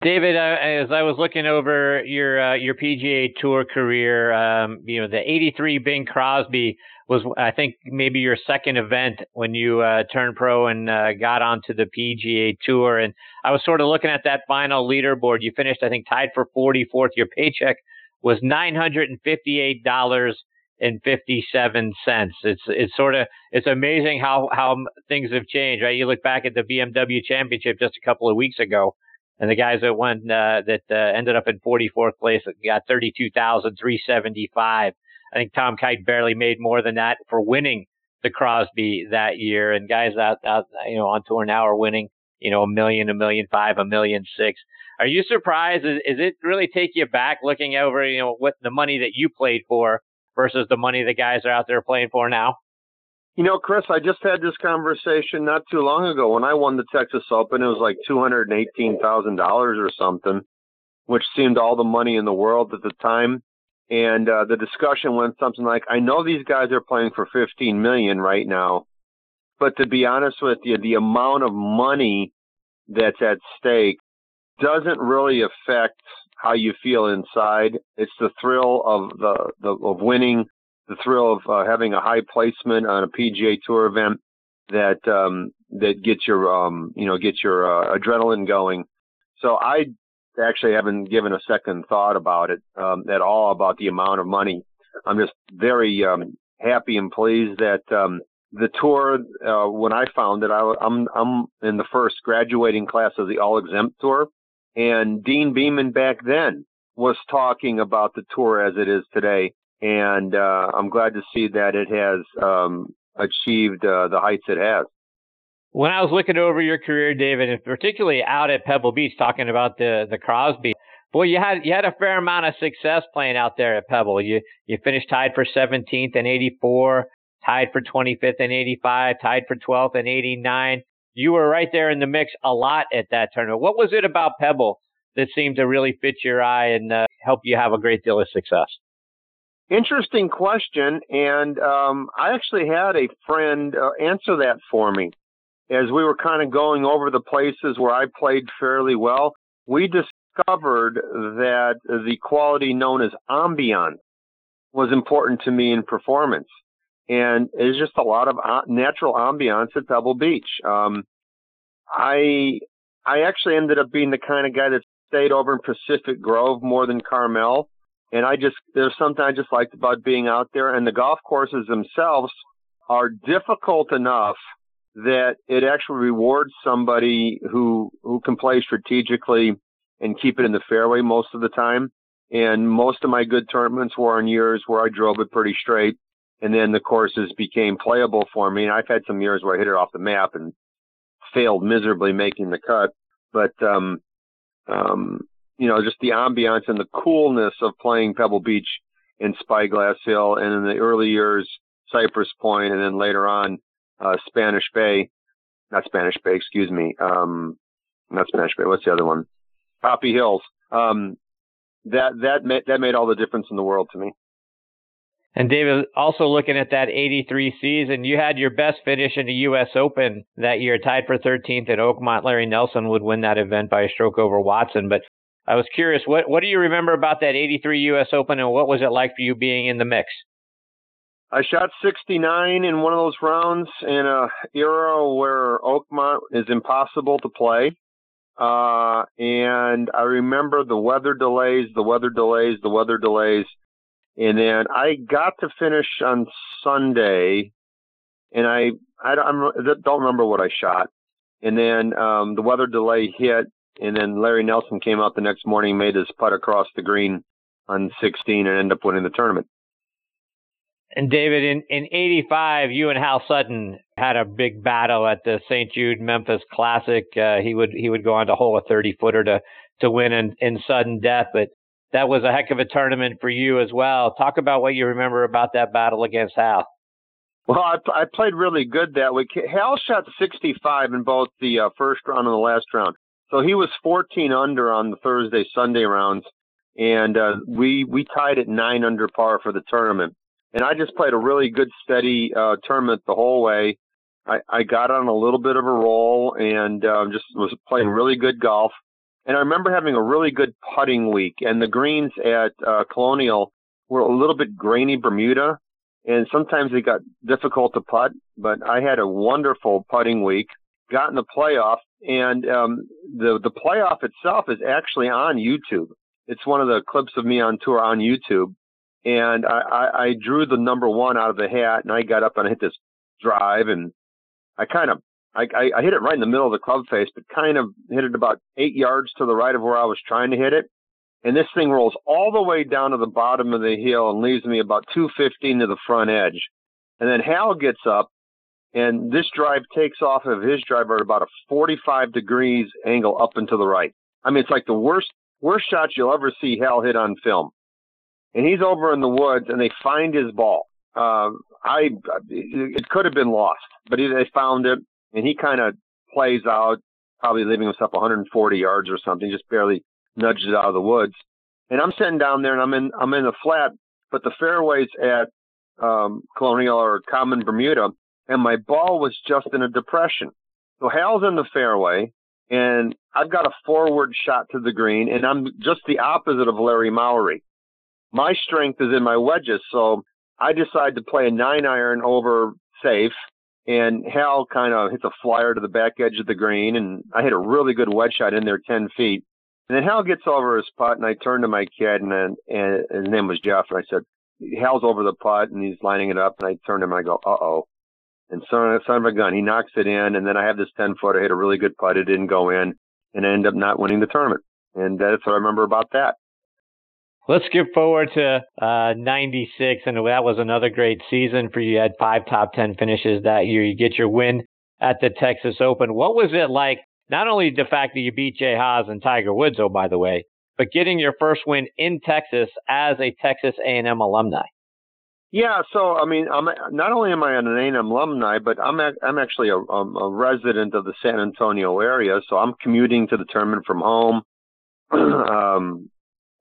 David, uh, as I was looking over your uh, your PGA Tour career, um, you know the '83 Bing Crosby was, I think, maybe your second event when you uh, turned pro and uh, got onto the PGA Tour. And I was sort of looking at that final leaderboard. You finished, I think, tied for 44th. Your paycheck was nine hundred and fifty-eight dollars and fifty-seven cents. It's it's sort of it's amazing how how things have changed, right? You look back at the BMW Championship just a couple of weeks ago and the guys that won uh, that uh, ended up in 44th place got thirty two thousand three seventy five. I think Tom Kite barely made more than that for winning the Crosby that year, and guys out, out you know on tour now are winning you know a million, a million five, a million six. Are you surprised? Is, is it really take you back looking over you know what the money that you played for versus the money the guys are out there playing for now? You know, Chris, I just had this conversation not too long ago. When I won the Texas Open, it was like two hundred and eighteen thousand dollars or something, which seemed all the money in the world at the time. And uh, the discussion went something like, "I know these guys are playing for fifteen million right now, but to be honest with you, the amount of money that's at stake doesn't really affect how you feel inside. It's the thrill of the, the of winning, the thrill of uh, having a high placement on a PGA Tour event that um, that gets your um, you know gets your uh, adrenaline going. So I actually haven't given a second thought about it um, at all about the amount of money. I'm just very um, happy and pleased that um, the tour uh, when I found it, I, I'm I'm in the first graduating class of the all exempt tour, and Deane Beman back then was talking about the tour as it is today and uh, I'm glad to see that it has um, achieved uh, the heights it has. When I was looking over your career, David, and particularly out at Pebble Beach, talking about the the Crosby, boy, you had you had a fair amount of success playing out there at Pebble. You you finished tied for 17th in '84, tied for 25th in '85, tied for 12th in '89. You were right there in the mix a lot at that tournament. What was it about Pebble that seemed to really fit your eye and uh, help you have a great deal of success? Interesting question, and um, I actually had a friend uh, answer that for me as we were kind of going over the places where I played fairly well. We discovered that the quality known as ambiance was important to me in performance, and it's just a lot of uh, natural ambiance at Pebble Beach. Um, I I actually ended up being the kind of guy that stayed over in Pacific Grove more than Carmel and I just, there's something I just liked about being out there. And the golf courses themselves are difficult enough that it actually rewards somebody who, who can play strategically and keep it in the fairway most of the time. And most of my good tournaments were in years where I drove it pretty straight. And then the courses became playable for me. And I've had some years where I hit it off the map and failed miserably making the cut. But, um, um, you know, just the ambiance and the coolness of playing Pebble Beach in Spyglass Hill and in the early years, Cypress Point, and then later on, uh, Spanish Bay, not Spanish Bay, excuse me. Um, not Spanish Bay. What's the other one? Poppy Hills. Um, that, that made, that made all the difference in the world to me. And David, also looking at that 83 season, you had your best finish in the U.S. Open that year, tied for 13th at Oakmont. Larry Nelson would win that event by a stroke over Watson. But I was curious, what what do you remember about that 83 U.S. Open, and what was it like for you being in the mix? I shot 69 in one of those rounds in a era where Oakmont is impossible to play. Uh, and I remember the weather delays, the weather delays, the weather delays. And then I got to finish on Sunday and I, I don't remember what I shot. And then, um, the weather delay hit and then Larry Nelson came out the next morning, made his putt across the green on 16, and ended up winning the tournament. And David, in in '85, you and Hal Sutton had a big battle at the St. Jude Memphis Classic. Uh, he would he would go on to hole a 30 footer to to win in, in sudden death. But that was a heck of a tournament for you as well. Talk about what you remember about that battle against Hal. Well, I, I played really good that week. Hal shot 65 in both the uh, first round and the last round. So he was 14 under on the Thursday Sunday rounds, and uh, we we tied at nine under par for the tournament. And I just played a really good, steady uh, tournament the whole way. I, I got on a little bit of a roll and uh, just was playing really good golf. And I remember having a really good putting week, and the greens at uh, Colonial were a little bit grainy Bermuda, and sometimes they got difficult to putt. But I had a wonderful putting week, got in the playoff, and um, the the playoff itself is actually on YouTube. It's one of the clips of me on tour on YouTube, and I, I, I drew the number one out of the hat, and I got up and I hit this drive, and I kind of I, I, hit it right in the middle of the club face, but kind of hit it about eight yards to the right of where I was trying to hit it. And this thing rolls all the way down to the bottom of the hill and leaves me about 215 to the front edge. And then Hal gets up and this drive takes off of his driver at about a 45 degrees angle up and to the right. I mean, it's like the worst, worst shot you'll ever see Hal hit on film. And he's over in the woods and they find his ball. Uh, I, it could have been lost, but they found it and he kind of plays out, probably leaving himself 140 yards or something, just barely nudges it out of the woods. And I'm sitting down there and I'm in, I'm in the flat, but the fairways at, um, Colonial or Common Bermuda and my ball was just in a depression. So Hal's in the fairway, and I've got a forward shot to the green, and I'm just the opposite of Larry Mowry. My strength is in my wedges, so I decide to play a nine iron over safe, and Hal kind of hits a flyer to the back edge of the green, and I hit a really good wedge shot in there 10 feet. And then Hal gets over his putt, and I turn to my kid, and, and his name was Jeff, and I said, Hal's over the putt, and he's lining it up, and I turn to him, and I go, uh-oh and son, son of a gun, he knocks it in, and then I have this ten footer, hit a really good putt, it didn't go in, and I end up not winning the tournament, and that's what I remember about that. Let's skip forward to uh, 96, and that was another great season for you. You had five top 10 finishes that year. You get your win at the Texas Open. What was it like, not only the fact that you beat Jay Haas and Tiger Woods, oh, by the way, but getting your first win in Texas as a Texas A&M alumni? Yeah, so I mean, I'm not only am I an A&M alumni, but I'm a, I'm actually a, a resident of the San Antonio area, so I'm commuting to the tournament from home. <clears throat> um,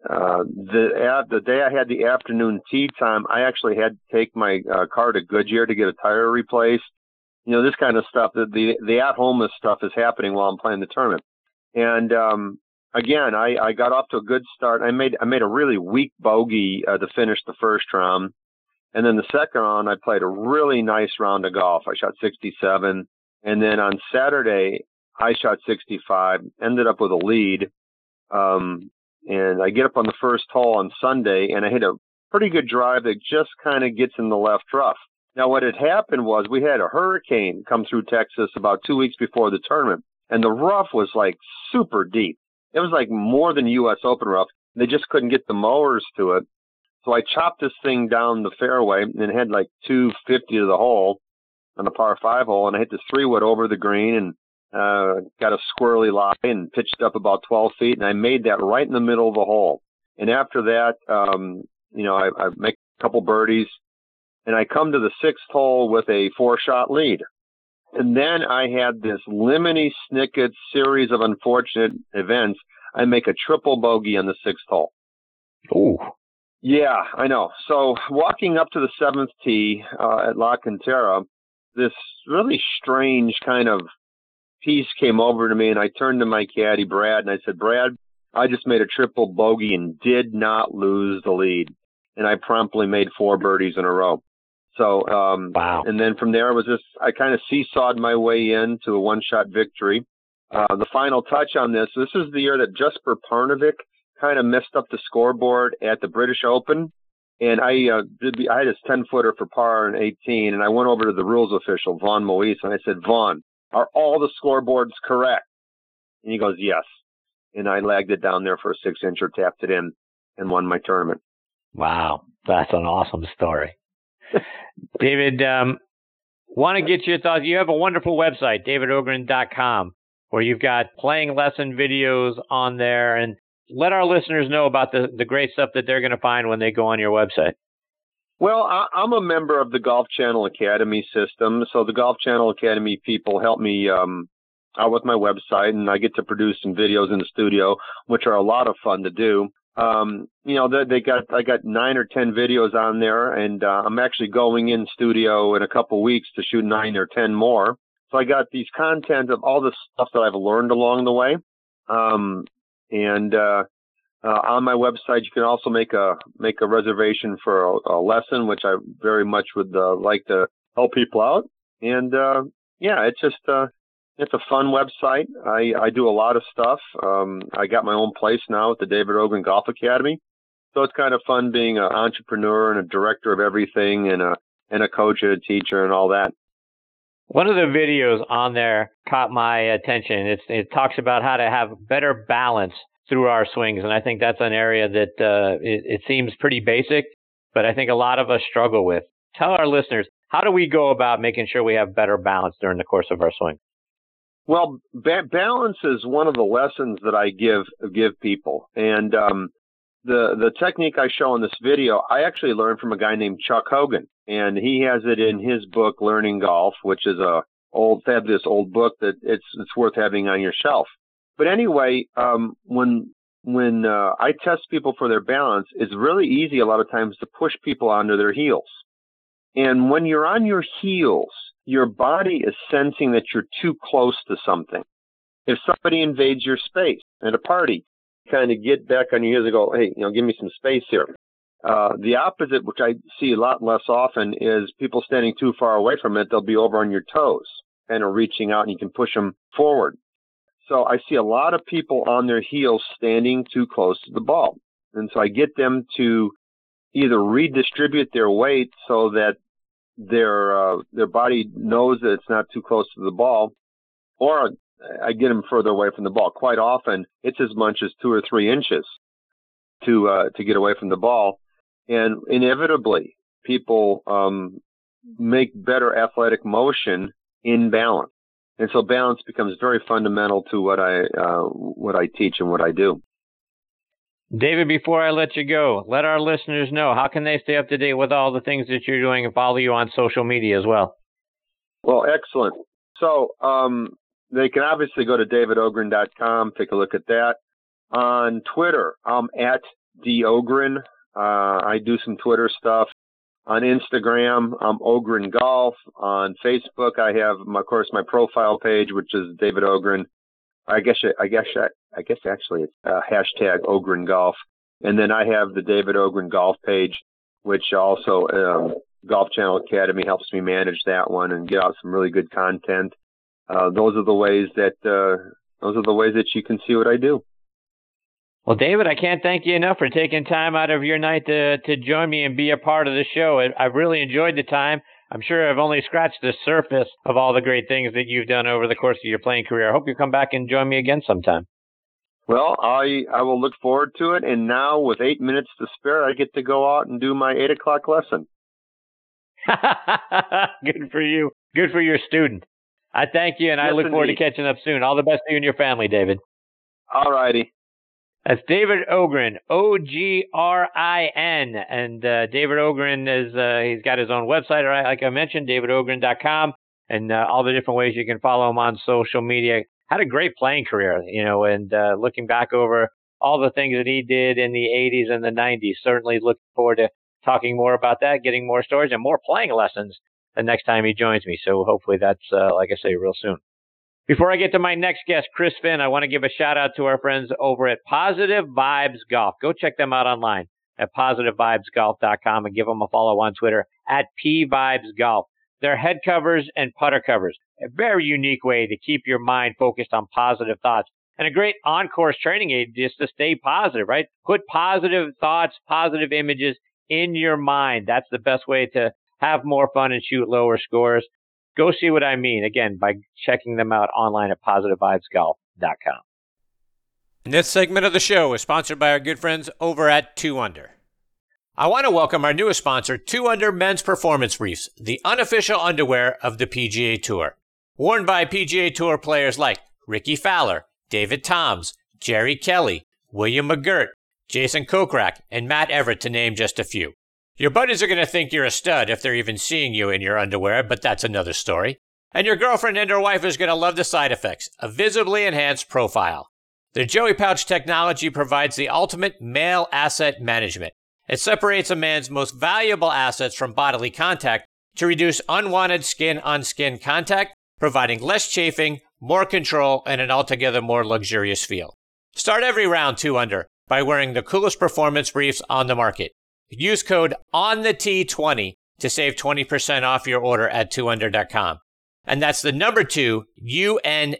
uh, the at the day I had the afternoon tee time, I actually had to take my uh, car to Goodyear to get a tire replaced. You know, this kind of stuff. The the, the at home stuff is happening while I'm playing the tournament. And um, again, I, I got off to a good start. I made I made a really weak bogey uh, to finish the first round. And then the second round, I played a really nice round of golf. I shot 67. And then on Saturday, I shot 65, ended up with a lead. Um, and I get up on the first hole on Sunday and I hit a pretty good drive that just kind of gets in the left rough. Now, what had happened was we had a hurricane come through Texas about two weeks before the tournament, and the rough was like super deep. It was like more than U.S. Open rough. They just couldn't get the mowers to it. So I chopped this thing down the fairway and had like 250 to the hole on the par five hole, and I hit this three wood over the green and uh, got a squirrely lie and pitched up about 12 feet, and I made that right in the middle of the hole. And after that, um, you know, I, I make a couple birdies, and I come to the sixth hole with a four shot lead. And then I had this lemony snicket series of unfortunate events. I make a triple bogey on the sixth hole. Ooh. Yeah, I know. So walking up to the seventh tee uh, at La Cantera, this really strange kind of piece came over to me, and I turned to my caddy Brad, and I said, "Brad, I just made a triple bogey and did not lose the lead, and I promptly made four birdies in a row." So, um, wow. And then from there, it was just I kind of seesawed my way in to a one-shot victory. Uh, the final touch on this. This is the year that Jesper Parnevik kind of messed up the scoreboard at the British Open, and I uh, did. I had his ten footer for par and 18, and I went over to the rules official Vaughn Moise, and I said, Vaughn, are all the scoreboards correct? And he goes, yes. And I lagged it down there for a six incher, tapped it in, and won my tournament. Wow, that's an awesome story. <laughs> David, um, want to get your thoughts. You have a wonderful website, davidogrin.com, where you've got playing lesson videos on there. And let our listeners know about the, the great stuff that they're going to find when they go on your website. Well, I, am a member of the Golf Channel Academy system. So the Golf Channel Academy people help me um, out with my website, and I get to produce some videos in the studio, which are a lot of fun to do. Um, you know, they, they got I got nine or ten videos on there, and uh, I'm actually going in studio in a couple weeks to shoot nine or ten more. So I got these content of all the stuff that I've learned along the way. Um, and uh, uh, on my website, you can also make a make a reservation for a, a lesson, which I very much would uh, like to help people out. And uh, yeah, it's just uh, it's a fun website. I, I do a lot of stuff. Um, I got my own place now at the David Ogrin Golf Academy, so it's kind of fun being an entrepreneur and a director of everything, and a and a coach and a teacher and all that. One of the videos on there caught my attention. It's, it talks about how to have better balance through our swings, and I think that's an area that uh, it, it seems pretty basic, but I think a lot of us struggle with. Tell our listeners how do we go about making sure we have better balance during the course of our swing. Well, ba- balance is one of the lessons that I give give people, and um, the the technique I show in this video, I actually learned from a guy named Chuck Hogan, and he has it in his book Learning Golf, which is a old this old book that it's it's worth having on your shelf. But anyway, um, when when uh, I test people for their balance, it's really easy a lot of times to push people onto their heels. And when you're on your heels, your body is sensing that you're too close to something. If somebody invades your space at a party, kind of get back on your heels and go, hey, you know, give me some space here. Uh, the opposite, which I see a lot less often, is people standing too far away from it. They'll be over on your toes and are reaching out, and you can push them forward. So I see a lot of people on their heels standing too close to the ball, and so I get them to either redistribute their weight so that their uh, their body knows that it's not too close to the ball, or I get them further away from the ball. Quite often, it's as much as two or three inches to uh, to get away from the ball, and inevitably, people um, make better athletic motion in balance, and so balance becomes very fundamental to what I uh, what I teach and what I do. David, before I let you go, let our listeners know how can they stay up to date with all the things that you're doing and follow you on social media as well. Well, excellent. So um, they can obviously go to davidogrin.com, take a look at that. On Twitter, I'm at dogrin. Uh, I do some Twitter stuff. On Instagram, I'm Ogrin Golf. On Facebook, I have, my, of course, my profile page, which is David Ogrin. I guess, I guess, I guess actually it's uh, hashtag Ogrin Golf. And then I have the David Ogrin Golf page, which also um, Golf Channel Academy helps me manage that one and get out some really good content. Uh, those are the ways that uh, those are the ways that you can see what I do. Well, David, I can't thank you enough for taking time out of your night to to join me and be a part of the show. I, have really enjoyed the time. I'm sure I've only scratched the surface of all the great things that you've done over the course of your playing career. I hope you come back and join me again sometime. Well, I I will look forward to it. And now, with eight minutes to spare, I get to go out and do my eight o'clock lesson. <laughs> Good for you. Good for your student. I thank you, and yes, I look indeed. forward to catching up soon. All the best to you and your family, David. All righty. That's David Ogrin, O G R I N, and uh, David Ogrin is uh, he's got his own website, right? Like I mentioned, davidogrin.com, and uh, all the different ways you can follow him on social media. Had a great playing career, you know, and uh, looking back over all the things that he did in the 80s and the 90s, certainly looking forward to talking more about that, getting more stories and more playing lessons the next time he joins me. So hopefully that's, uh, like I say, real soon. Before I get to my next guest, Chris Finn, I want to give a shout out to our friends over at Positive Vibes Golf. Go check them out online at positivevibesgolf.com and give them a follow on Twitter at pvibesgolf. Their head covers and putter covers, a very unique way to keep your mind focused on positive thoughts and a great on-course training aid just to stay positive, right? Put positive thoughts, positive images in your mind. That's the best way to have more fun and shoot lower scores. Go see what I mean, again, by checking them out online at positivevibesgolf.com. this segment of the show is sponsored by our good friends over at 2 Under. I want to welcome our newest sponsor, 2 Under Men's Performance Briefs, the unofficial underwear of the PGA Tour. Worn by PGA Tour players like Rickie Fowler, David Toms, Jerry Kelly, William McGirt, Jason Kokrak, and Matt Everett, to name just a few. Your buddies are going to think you're a stud if they're even seeing you in your underwear, but that's another story. And your girlfriend and her wife is going to love the side effects a visibly enhanced profile. The Joey Pouch technology provides the ultimate male asset management. It separates a man's most valuable assets from bodily contact to reduce unwanted skin on skin contact, providing less chafing, more control, and an altogether more luxurious feel. Start every round two under by wearing the coolest performance briefs on the market. Use code on the T20 to save 20% off your order at 2undr.com. And that's the number two, UNDR.com.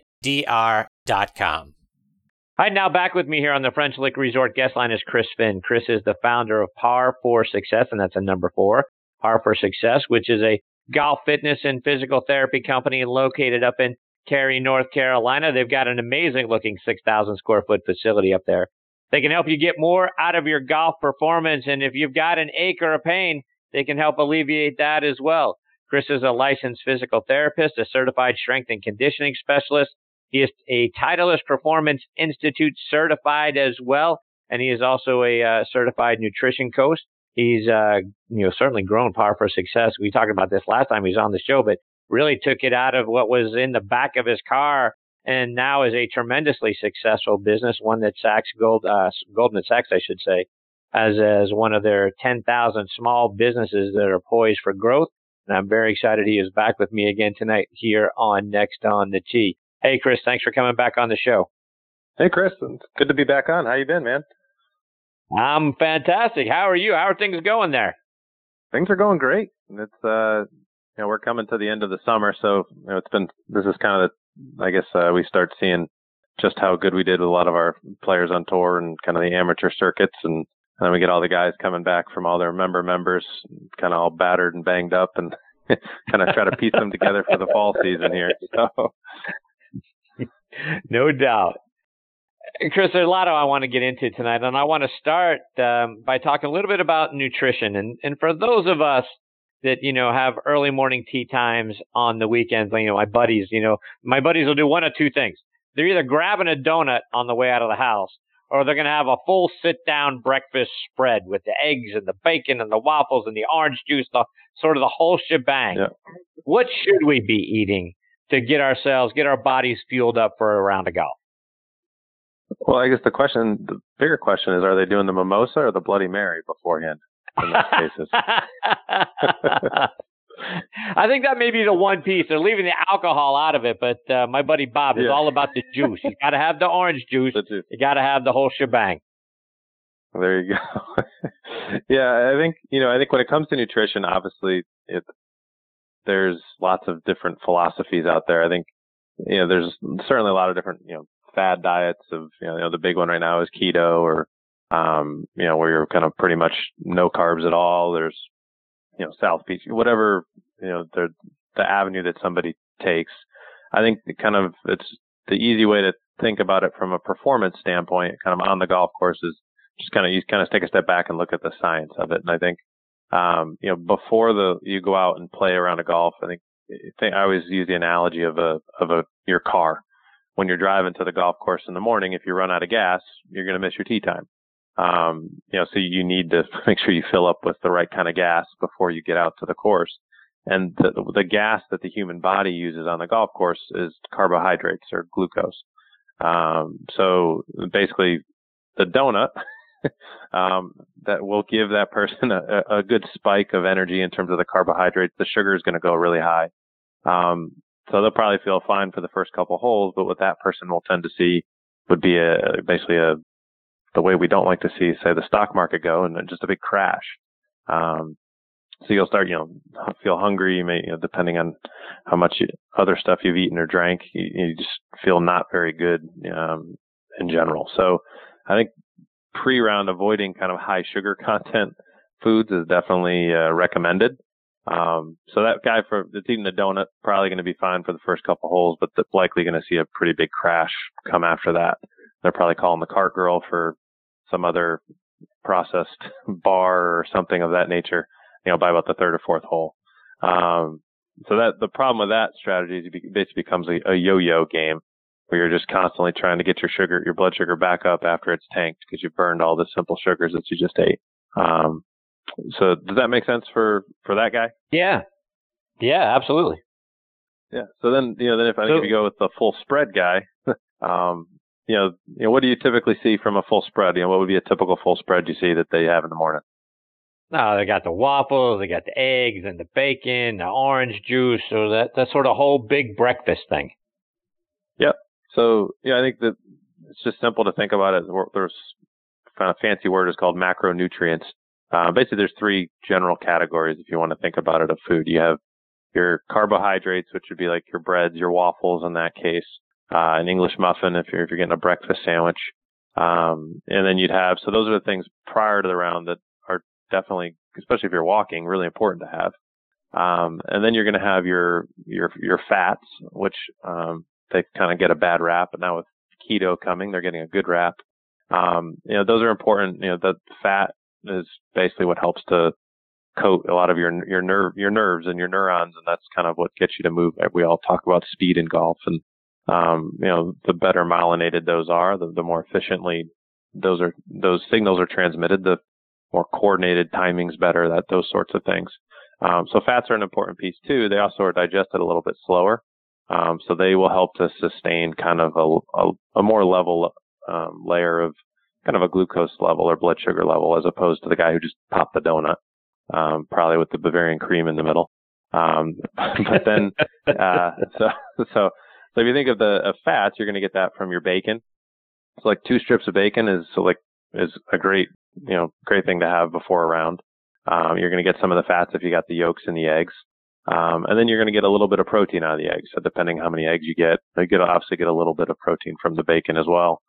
Hi, now back with me here on the French Lick Resort guest line is Chris Finn. Chris is the founder of Par 4 Success, and that's a number four, Par 4 Success, which is a golf fitness and physical therapy company located up in Cary, North Carolina. They've got an amazing looking 6,000 square foot facility up there. They can help you get more out of your golf performance. And if you've got an ache or a pain, they can help alleviate that as well. Chris is a licensed physical therapist, a certified strength and conditioning specialist. He is a Titleist Performance Institute certified as well, and he is also a uh, certified nutrition coach. He's, uh, you know, certainly grown Par 4 Success. We talked about this last time he was on the show, but really took it out of what was in the back of his car and now is a tremendously successful business, one that Sachs Gold, uh, Goldman Sachs, I should say, as as one of their 10,000 small businesses that are poised for growth. And I'm very excited he is back with me again tonight here on Next on the Tee. Hey, Chris, thanks for coming back on the show. Hey, Chris, good to be back on. How you been, man? I'm fantastic. How are you? How are things going there? Things are going great. It's uh, you know, we're coming to the end of the summer, so you know, it's been this is kind of the, I guess uh, we start seeing just how good we did with a lot of our players on tour and kind of the amateur circuits, and, and then we get all the guys coming back from all their member members, kind of all battered and banged up, and <laughs> kind of try to piece them together for the fall season here. So, <laughs> no doubt. Chris, there's a lot of I want to get into tonight, and I want to start um, by talking a little bit about nutrition. And, and for those of us that you know have early morning tee times on the weekends. You know, my buddies, you know, my buddies will do one of two things. They're either grabbing a donut on the way out of the house, or they're going to have a full sit down breakfast spread with the eggs and the bacon and the waffles and the orange juice, the sort of the whole shebang. Yeah. What should we be eating to get ourselves, get our bodies fueled up for a round of golf? Well, I guess the question, the bigger question is, are they doing the mimosa or the Bloody Mary beforehand? In those cases. <laughs> I think that may be the one piece. They're leaving the alcohol out of it, but uh, my buddy Bob is yeah. all about the juice. You got to have the orange juice. juice. You got to have the whole shebang. There you go. <laughs> yeah, I think you know. I think when it comes to nutrition, obviously, it there's lots of different philosophies out there. I think you know there's certainly a lot of different you know fad diets of you know, you know the big one right now is keto or um, you know, where you're kind of pretty much no carbs at all. There's, you know, South Beach, whatever, you know, the, the avenue that somebody takes. I think kind of it's the easy way to think about it from a performance standpoint, kind of on the golf course is just kind of, you kind of take a step back and look at the science of it. And I think, um, you know, before the, you go out and play around a golf, I think, I think I always use the analogy of a, of a, your car. When you're driving to the golf course in the morning, if you run out of gas, you're going to miss your tee time. Um, you know, so you need to <laughs> make sure you fill up with the right kind of gas before you get out to the course. And the, the gas that the human body uses on the golf course is carbohydrates or glucose. Um, so basically the donut, <laughs> um, that will give that person <laughs> a, a, good spike of energy in terms of the carbohydrates. The sugar is going to go really high. Um, so they'll probably feel fine for the first couple holes, but what that person will tend to see would be a, basically a the way we don't like to see, say, the stock market go and just a big crash. Um, so you'll start, you know, feel hungry. You may, you know, depending on how much you, other stuff you've eaten or drank, you, you just feel not very good um, in general. So I think pre-round avoiding kind of high sugar <laughs> content foods is definitely uh, recommended. Um, so that guy for that's eating a donut probably going to be fine for the first couple holes, but likely going to see a pretty big crash come after that. They're probably calling the cart girl for some other processed <laughs> bar or something of that nature, you know, by about the third or fourth hole. Um, so that the problem with that strategy is it basically becomes a, a yo-yo game where you're just constantly trying to get your sugar, your blood sugar back up after it's tanked because you've burned all the simple sugars that you just ate. Um, so does that make sense for for that guy? Yeah, yeah, absolutely. Yeah. So then, you know, then if I think so, if you go with the full spread guy, <laughs> um, you know, you know, what do you typically see from a full spread? You know, what would be a typical full spread you see that they have in the morning? No, they got the waffles, they got the eggs and the bacon, the orange juice, so that that sort of whole big breakfast thing. Yep. So yeah, I think that it's just simple to think about it. There's kind of fancy word is called macronutrients. Uh, basically, there's three general categories if you want to think about it of food. You have your carbohydrates, which would be like your breads, your waffles in that case, uh, an English muffin if you're if you're getting a breakfast sandwich, um, and then you'd have. So those are the things prior to the round that are definitely, especially if you're walking, really important to have. Um, and then you're going to have your your your fats, which um, they kind of get a bad rap, but now with keto coming, they're getting a good rap. Um, you know, those are important. You know, the fat is basically what helps to coat a lot of your your nerve your nerves and your neurons, and that's kind of what gets you to move. We all talk about speed in golf, and um, you know, the better myelinated those are, the, the more efficiently those are those signals are transmitted. The more coordinated timing's better. That those sorts of things. Um, so fats are an important piece too. They also are digested a little bit slower, um, so they will help to sustain kind of a, a, a more level um, layer of kind of a glucose level or blood sugar level, as opposed to the guy who just popped the donut um, probably with the Bavarian cream in the middle. Um, <laughs> but then, uh, so, so, so if you think of the of fats, you're going to get that from your bacon. So like two strips of bacon is so like is a great you know great thing to have before a round. Um, you're going to get some of the fats if you got the yolks in the eggs. Um, and then you're going to get a little bit of protein out of the eggs. So depending how many eggs you get, you get obviously get a little bit of protein from the bacon as well.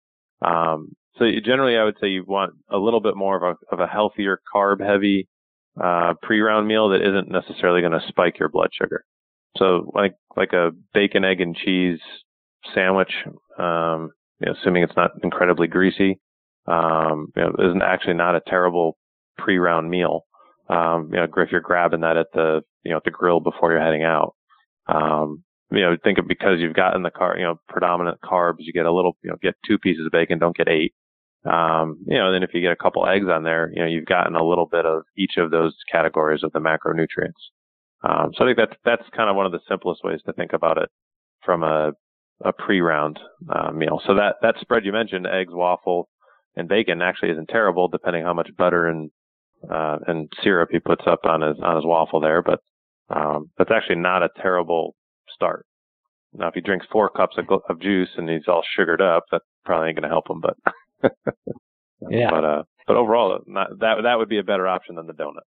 Um, so generally, I would say you want a little bit more of a of a healthier carb heavy uh, pre-round meal that isn't necessarily going to spike your blood sugar. So like like a bacon, egg, and cheese sandwich, um, you know, assuming it's not incredibly greasy, um, you know, isn't actually not a terrible pre-round meal. Um, you know, if you're grabbing that at the you know at the grill before you're heading out, um, you know, think of because you've gotten the car, you know, predominant carbs, you get a little, you know, get two pieces of bacon, don't get eight. Um, you know, then if you get a couple eggs on there, you know, you've gotten a little bit of each of those categories of the macronutrients. Um, so I think that's that's kind of one of the simplest ways to think about it from a a pre-round uh, meal. So that that spread you mentioned, eggs, waffle, and bacon, actually isn't terrible, depending how much butter and uh, and syrup he puts up on his on his waffle there. But um, that's actually not a terrible start. Now, if he drinks four cups of, of juice and he's all sugared up, that probably ain't going to help him. But <laughs> yeah. But uh, but overall, not, that that would be a better option than the donut.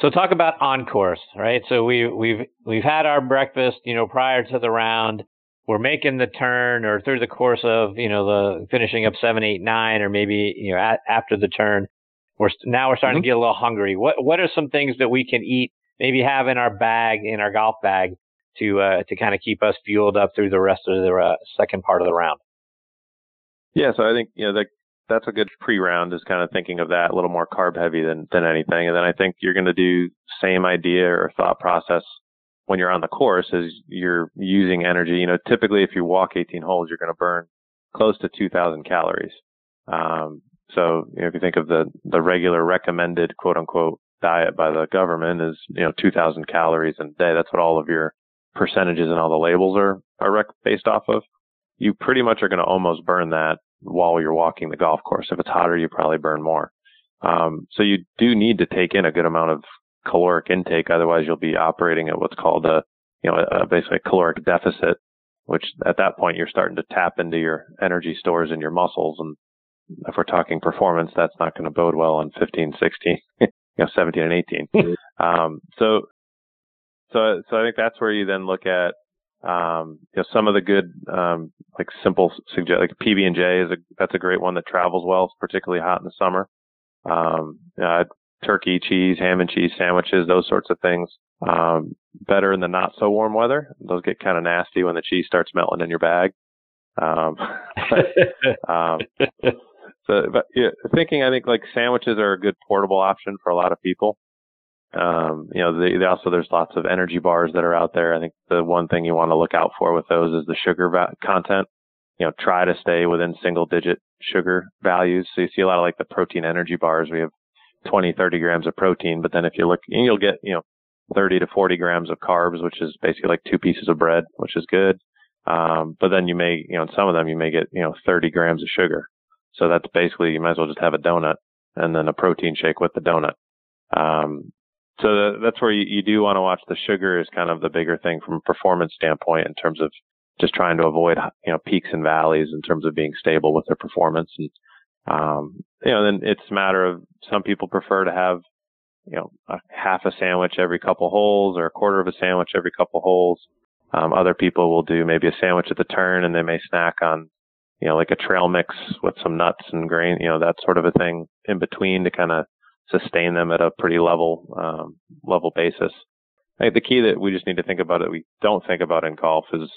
So talk about on course, right? So we we've we've had our breakfast, you know, prior to the round. We're making the turn, or through the course of you know the finishing up seven, eight, nine, or maybe you know at, after the turn. We're now we're starting mm-hmm. to get a little hungry. What what are some things that we can eat? Maybe have in our bag, in our golf bag, to uh, to kind of keep us fueled up through the rest of the uh, second part of the round. Yeah, so I think you know that that's a good pre-round is kind of thinking of that a little more carb heavy than than anything, and then I think you're going to do same idea or thought process when you're on the course is you're using energy. You know, typically if you walk 18 holes, you're going to burn close to 2,000 calories. Um, so you know, if you think of the the regular recommended quote unquote diet by the government is you know 2,000 calories a day. That's what all of your percentages and all the labels are are rec- based off of you pretty much are going to almost burn that while you're walking the golf course. If it's hotter, you probably burn more. Um, so you do need to take in a good amount of caloric intake. Otherwise, you'll be operating at what's called a, you know, a, basically a caloric deficit, which at that point you're starting to tap into your energy stores in your muscles. And if we're talking performance, that's not going to bode well on 15, 16, <laughs> you know, 17 and 18. um, so, so, so I think that's where you then look at um, you know, some of the good, um, like simple suggest like PB and J is a that's a great one that travels well, it's particularly hot in the summer. Um, uh, turkey, cheese, ham and cheese sandwiches, those sorts of things. Um, better in the not so warm weather. Those get kind of nasty when the cheese starts melting in your bag. Um, but, <laughs> um, <laughs> so, but yeah, thinking, I think like sandwiches are a good portable option for a lot of people. Um, you know, they, they also there's lots of energy bars that are out there. I think the one thing you want to look out for with those is the sugar va- content. You know, try to stay within single digit sugar values. So you see a lot of like the protein energy bars. We have 20, 30 grams of protein, but then if you look, you'll get you know 30 to 40 grams of carbs, which is basically like two pieces of bread, which is good. Um, but then you may, you know, in some of them you may get, you know, 30 grams of sugar. So that's basically, you might as well just have a donut and then a protein shake with the donut. Um, so that's where you, you do want to watch the sugar is kind of the bigger thing from a performance standpoint in terms of just trying to avoid, you know, peaks and valleys in terms of being stable with their performance. And, um, you know, then it's a matter of some people prefer to have, you know, a half a sandwich every couple holes or a quarter of a sandwich every couple holes. Um, other people will do maybe a sandwich at the turn and they may snack on, you know, like a trail mix with some nuts and grain, you know, that sort of a thing in between to kind of sustain them at a pretty level, um, level basis. I think the key that we just need to think about that we don't think about in golf is,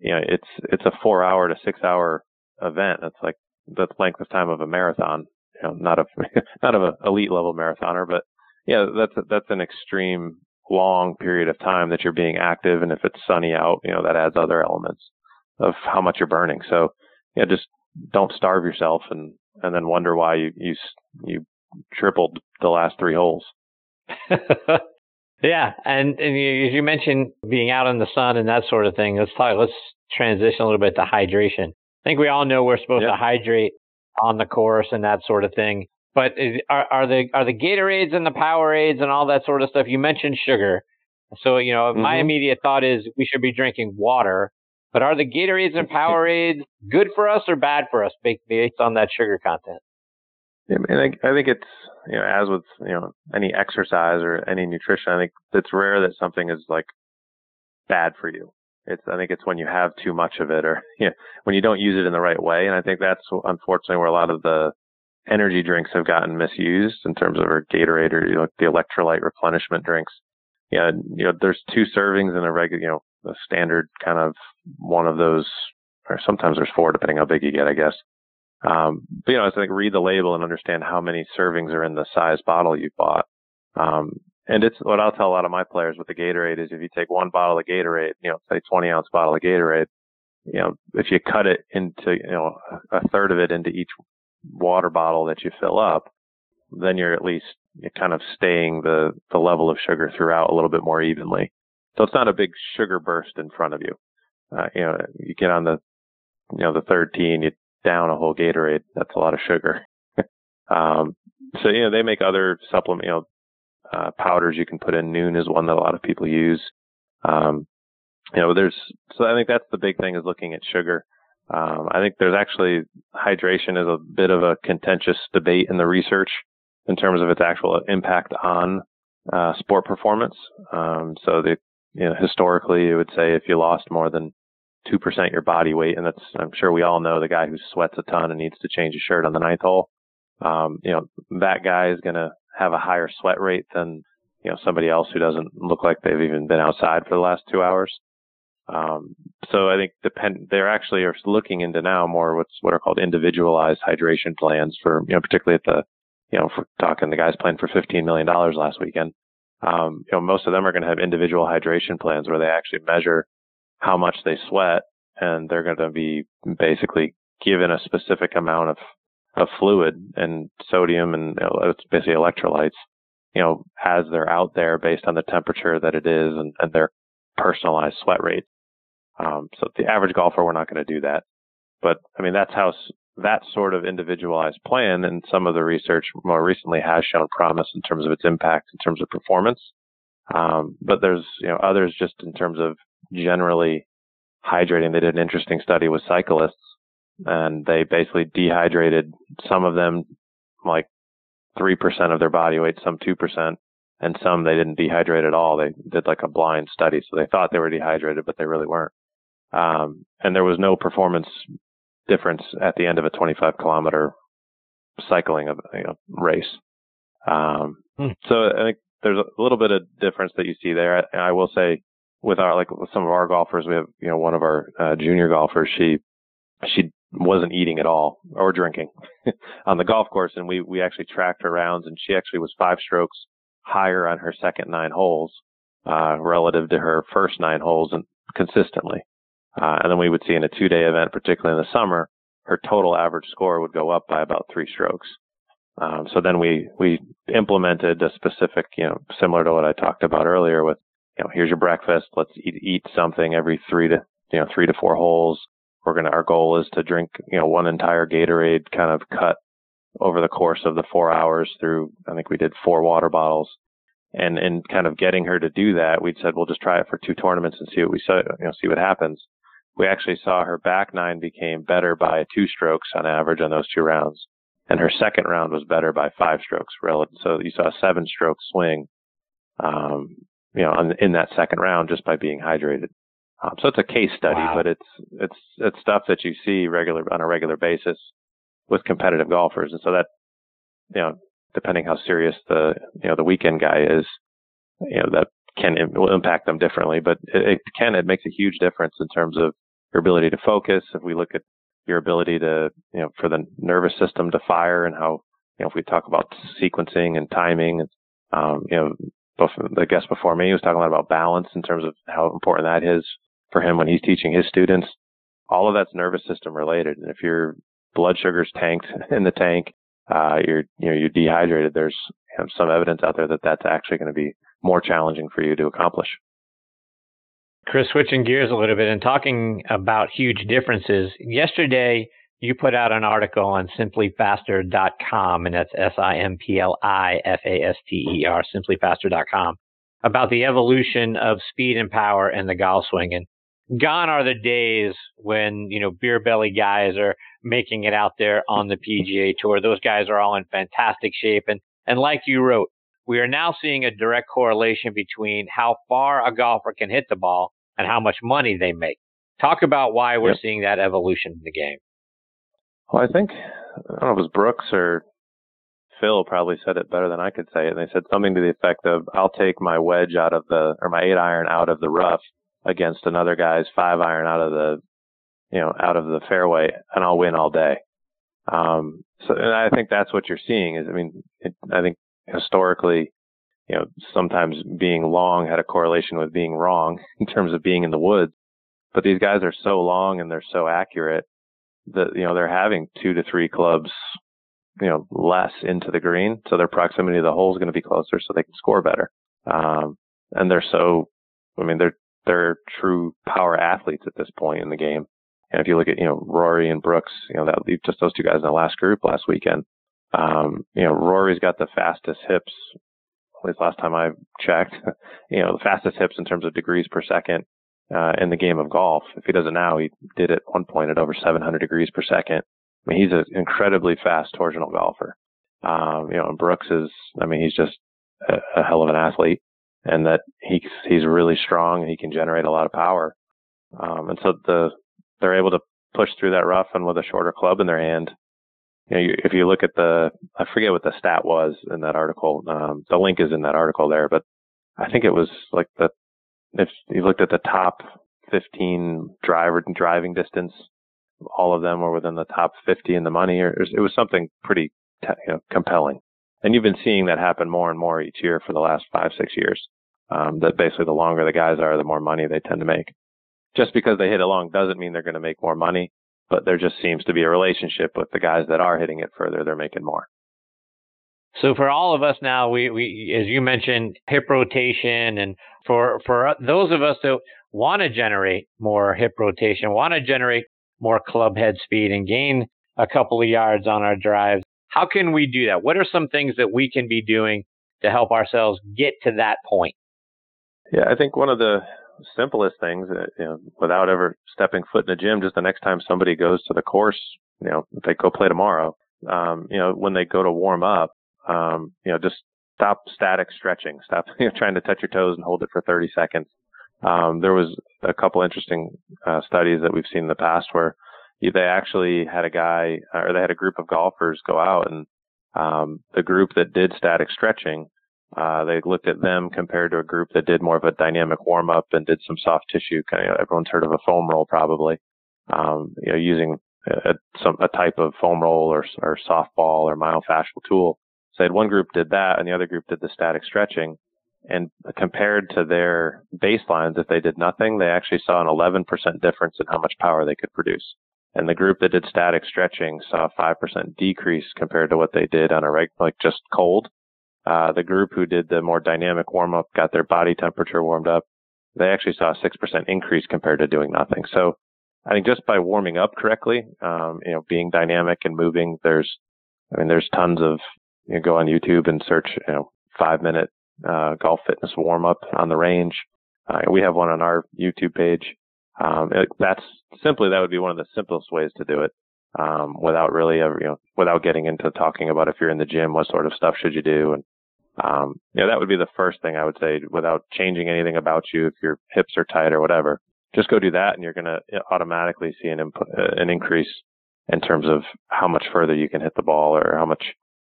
you know, it's, it's a four hour to six hour event. It's like the length of time of a marathon, you know, not a, <laughs> not of an elite level marathoner, but yeah, that's, that's an extreme long period of time that you're being active. And if it's sunny out, you know, that adds other elements of how much you're burning. So, yeah, just don't starve yourself and, and then wonder why you, you, you tripled the last three holes. <laughs> yeah. And, and you, as you mentioned being out in the sun and that sort of thing, let's talk, let's transition a little bit to hydration. I think we all know we're supposed yep. to hydrate on the course and that sort of thing. But is, are, are the are the Gatorades and the Powerades and all that sort of stuff? You mentioned sugar, so you know mm-hmm. my immediate thought is we should be drinking water. But are the Gatorades and <laughs> Powerades good for us or bad for us based on that sugar content? Yeah, I, I think it's you know as with you know any exercise or any nutrition, I think it's rare that something is like bad for you. It's I think it's when you have too much of it or <laughs> you know, when you don't use it in the right way, and I think that's unfortunately where a lot of the energy drinks have gotten misused in terms of our Gatorade or you know, the electrolyte replenishment drinks. Yeah, you know, there's two servings in a regular, you know, a standard kind of one of those, or sometimes there's four depending how big you get, I guess. Um, but you know, it's like read the label and understand how many servings are in the size bottle you bought. Um, and it's what I'll tell a lot of my players with the Gatorade is if you take one bottle of Gatorade, you know, say 20 ounce bottle of Gatorade, you know, if you cut it into, you know, a third of it into each water bottle that you fill up, then you're at least kind of staying the, the level of sugar throughout a little bit more evenly. So it's not a big sugar burst in front of you. Uh, you know, you get on the, you know, the third tee and you down a whole Gatorade. That's a lot of sugar. <laughs> um, so, you know, they make other supplement, you know, uh, powders you can put in. Nuun is one that a lot of people use. Um, you know, there's, so I think that's the big thing is looking at sugar. Um, I think there's actually hydration is a bit of a contentious debate in the research in terms of its actual impact on uh, sport performance. Um, so the you know, historically, it would say if you lost more than two percent your body weight, and that's I'm sure we all know the guy who sweats a ton and needs to change his shirt on the ninth hole. Um, you know that guy is going to have a higher sweat rate than you know somebody else who doesn't look like they've even been outside for the last two hours. Um, so I think depend, they're actually are looking into now more what's what are called individualized hydration plans for, you know, particularly at the, you know, for talking the guys playing for $15 million last weekend. Um, you know, most of them are going to have individual hydration plans where they actually measure how much they sweat and they're going to be basically given a specific amount of, of fluid and sodium and it's basically electrolytes, you know, as they're out there based on the temperature that it is and, and their personalized sweat rate. Um, so the average golfer, we're not going to do that. But I mean, that's how that sort of individualized plan and some of the research more recently has shown promise in terms of its impact in terms of performance. Um, but there's, you know, others just in terms of generally hydrating. They did an interesting study with cyclists and they basically dehydrated some of them like 3% of their body weight, some 2%, and some they didn't dehydrate at all. They did like a blind study. So they thought they were dehydrated, but they really weren't. Um, and there was no performance difference at the end of a 25 kilometer cycling of you know, race. Um, hmm. So I think there's a little bit of difference that you see there. I, I will say with our like with some of our golfers, we have you know one of our uh, junior golfers. She she wasn't eating at all or drinking <laughs> on the golf course, and we we actually tracked her rounds, and she actually was five strokes higher on her second nine holes uh, relative to her first nine holes and consistently. Uh, and then we would see in a two day event, particularly in the summer, her total average score would go up by about three strokes. Um, so then we, we implemented a specific, you know, similar to what I talked about earlier with, you know, here's your breakfast. Let's eat, eat something every three to, you know, three to four holes. We're going to, our goal is to drink, you know, one entire Gatorade kind of cut over the course of the four hours through, I think we did four water bottles. And, and kind of getting her to do that, we'd said, we'll just try it for two tournaments and see what we saw, you know, see what happens. We actually saw her back nine became better by two strokes on average on those two rounds. And her second round was better by five strokes relative. So you saw a seven stroke swing, um, you know, on, in that second round just by being hydrated. Um, so it's a case study, wow. but it's, it's, it's stuff that you see regular on a regular basis with competitive golfers. And so that, you know, depending how serious the, you know, the weekend guy is, you know, that can will impact them differently, but it, it can, it makes a huge difference in terms of your ability to focus. If we look at your ability to, you know, for the nervous system to fire and how, you know, if we talk about sequencing and timing, um, you know, the guest before me was talking a lot about balance in terms of how important that is for him when he's teaching his students. All of that's nervous system related. And if your blood sugar's tanked <laughs> in the tank, uh, you're, you know, you're dehydrated. There's some evidence out there that that's actually going to be more challenging for you to accomplish. Chris, switching gears a little bit and talking about huge differences. Yesterday, you put out an article on simplyfaster.com, and that's S I M P L I F A S T E R, simplyfaster.com, about the evolution of speed and power in the golf swing. And gone are the days when, you know, beer belly guys are making it out there on the PGA Tour. Those guys are all in fantastic shape. And, and like you wrote, we are now seeing a direct correlation between how far a golfer can hit the ball and how much money they make. Talk about why we're yep. seeing that evolution in the game. Well, I think, I don't know if it was Brooks or Phil probably said it better than I could say it. And they said something to the effect of, I'll take my wedge out of the, or my eight iron out of the rough against another guy's five iron out of the, you know, out of the fairway and I'll win all day. Um, so, and I think that's what you're seeing is, I mean, it, I think historically, you know, sometimes being long had a correlation with being wrong <laughs> in terms of being in the woods. But these guys are so long and they're so accurate that, you know, they're having two to three clubs, you know, less into the green. So their proximity to the hole is going to be closer so they can score better. Um, and they're so, I mean, they're, they're true power athletes at this point in the game. And if you look at, you know, Rory and Brooks, you know, that just those two guys in the last group last weekend, um, you know, Rory's got the fastest hips. At least last time I checked, <laughs> you know, the fastest hips in terms of degrees per second uh, in the game of golf. If he does it now, he did it one point at over 700 degrees per second. I mean, he's an incredibly fast torsional golfer. Um, you know, and Brooks is, I mean, he's just a, a hell of an athlete, and that he he's really strong and he can generate a lot of power. Um, and so the they're able to push through that rough and with a shorter club in their hand you know, if you look at the, I forget what the stat was in that article. Um, the link is in that article there, but I think it was like the, if you looked at the top 15 driver driving distance, all of them were within the top 50 in the money, or it was something pretty you know, compelling. And you've been seeing that happen more and more each year for the last five, six years. Um, that basically the longer the guys are, the more money they tend to make. Just because they hit it long doesn't mean they're going to make more money but there just seems to be a relationship with the guys that are hitting it further. They're making more. So for all of us now, we, we as you mentioned, hip rotation, and for for those of us that want to generate more hip rotation, want to generate more club head speed, and gain a couple of yards on our drives, how can we do that? What are some things that we can be doing to help ourselves get to that point? Yeah, I think one of the simplest things, uh, you know, without ever stepping foot in the gym, just the next time somebody goes to the course, you know, if they go play tomorrow, um, you know, when they go to warm up, um, you know, just stop static stretching, stop <laughs> you know, trying to touch your toes and hold it for 30 seconds. Um, there was a couple interesting uh, studies that we've seen in the past where they actually had a guy or they had a group of golfers go out and um, the group that did static stretching uh, they looked at them compared to a group that did more of a dynamic warm up and did some soft tissue. Kind of, everyone's heard of a foam roll probably. Um, you know, using a, some a type of foam roll or or softball or myofascial tool. So had one group did that, and the other group did the static stretching. And compared to their baselines, if they did nothing, they actually saw an 11% difference in how much power they could produce. And the group that did static stretching saw a 5% decrease compared to what they did on a reg, like just cold. Uh, the group who did the more dynamic warm up, got their body temperature warmed up, they actually saw a 6% increase compared to doing nothing. So I think just by warming up correctly, um, you know, being dynamic and moving, there's, I mean, there's tons of, you know, go on YouTube and search, you know, five minute, uh, golf fitness warm up on the range. Uh, we have one on our YouTube page. Um, it, that's simply, that would be one of the simplest ways to do it. Um, without really ever, you know, without getting into talking about if you're in the gym, what sort of stuff should you do? And, um, you know, that would be the first thing I would say without changing anything about you. If your hips are tight or whatever, just go do that and you're going to automatically see an uh, an increase in terms of how much further you can hit the ball or how much,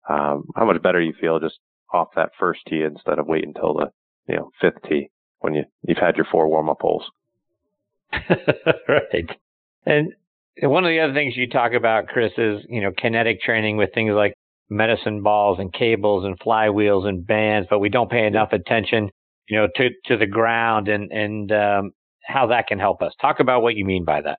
um, how much better you feel just off that first tee instead of waiting until the, you know, fifth tee when you, you've had your four warm up holes. <laughs> right. And one of the other things you talk about, Chris, is, you know, kinetic training with things like medicine balls and cables and flywheels and bands, but we don't pay enough attention, you know, to, to the ground and, and, um, how that can help us. Talk about what you mean by that.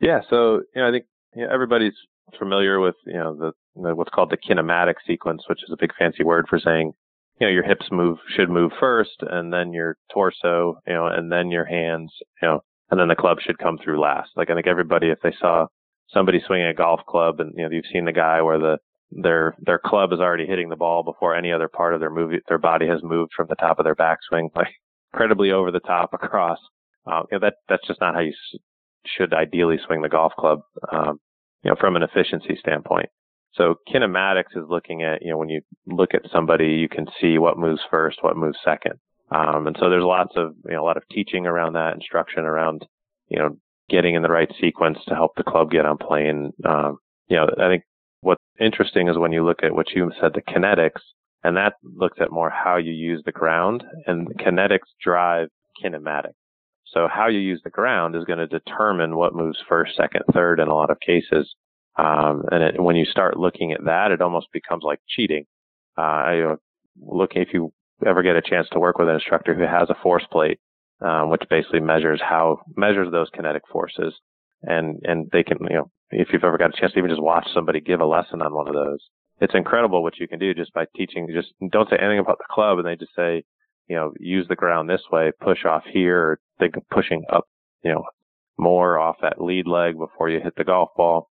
Yeah. So, you know, I think you know, everybody's familiar with, you know, the, what's called the kinematic sequence, which is a big fancy word for saying, you know, your hips move, should move first and then your torso, you know, and then your hands, you know, and then the club should come through last. Like I think everybody, if they saw somebody swinging a golf club and, you know, you've seen the guy where the, their, their club is already hitting the ball before any other part of their move, their body has moved from the top of their backswing, <laughs> like incredibly over the top across. Uh, you know, that, that's just not how you should ideally swing the golf club, um, you know, from an efficiency standpoint. So kinematics is looking at, you know, when you look at somebody, you can see what moves first, what moves second. Um, and so there's lots of, you know, a lot of teaching around that, instruction around, you know, getting in the right sequence to help the club get on plane. Um, you know, I think what's interesting is when you look at what you said, the kinetics, and that looks at more how you use the ground, and the kinetics drive kinematics. So how you use the ground is going to determine what moves first, second, third in a lot of cases. Um, and it, when you start looking at that, it almost becomes like cheating. Uh, I, looking if you ever get a chance to work with an instructor who has a force plate, um, which basically measures how measures those kinetic forces, and and they can you know if you've ever got a chance to even just watch somebody give a lesson on one of those, it's incredible what you can do just by teaching. Just don't say anything about the club, and they just say, you know, use the ground this way, push off here, think of pushing up, you know, more off that lead leg before you hit the golf ball.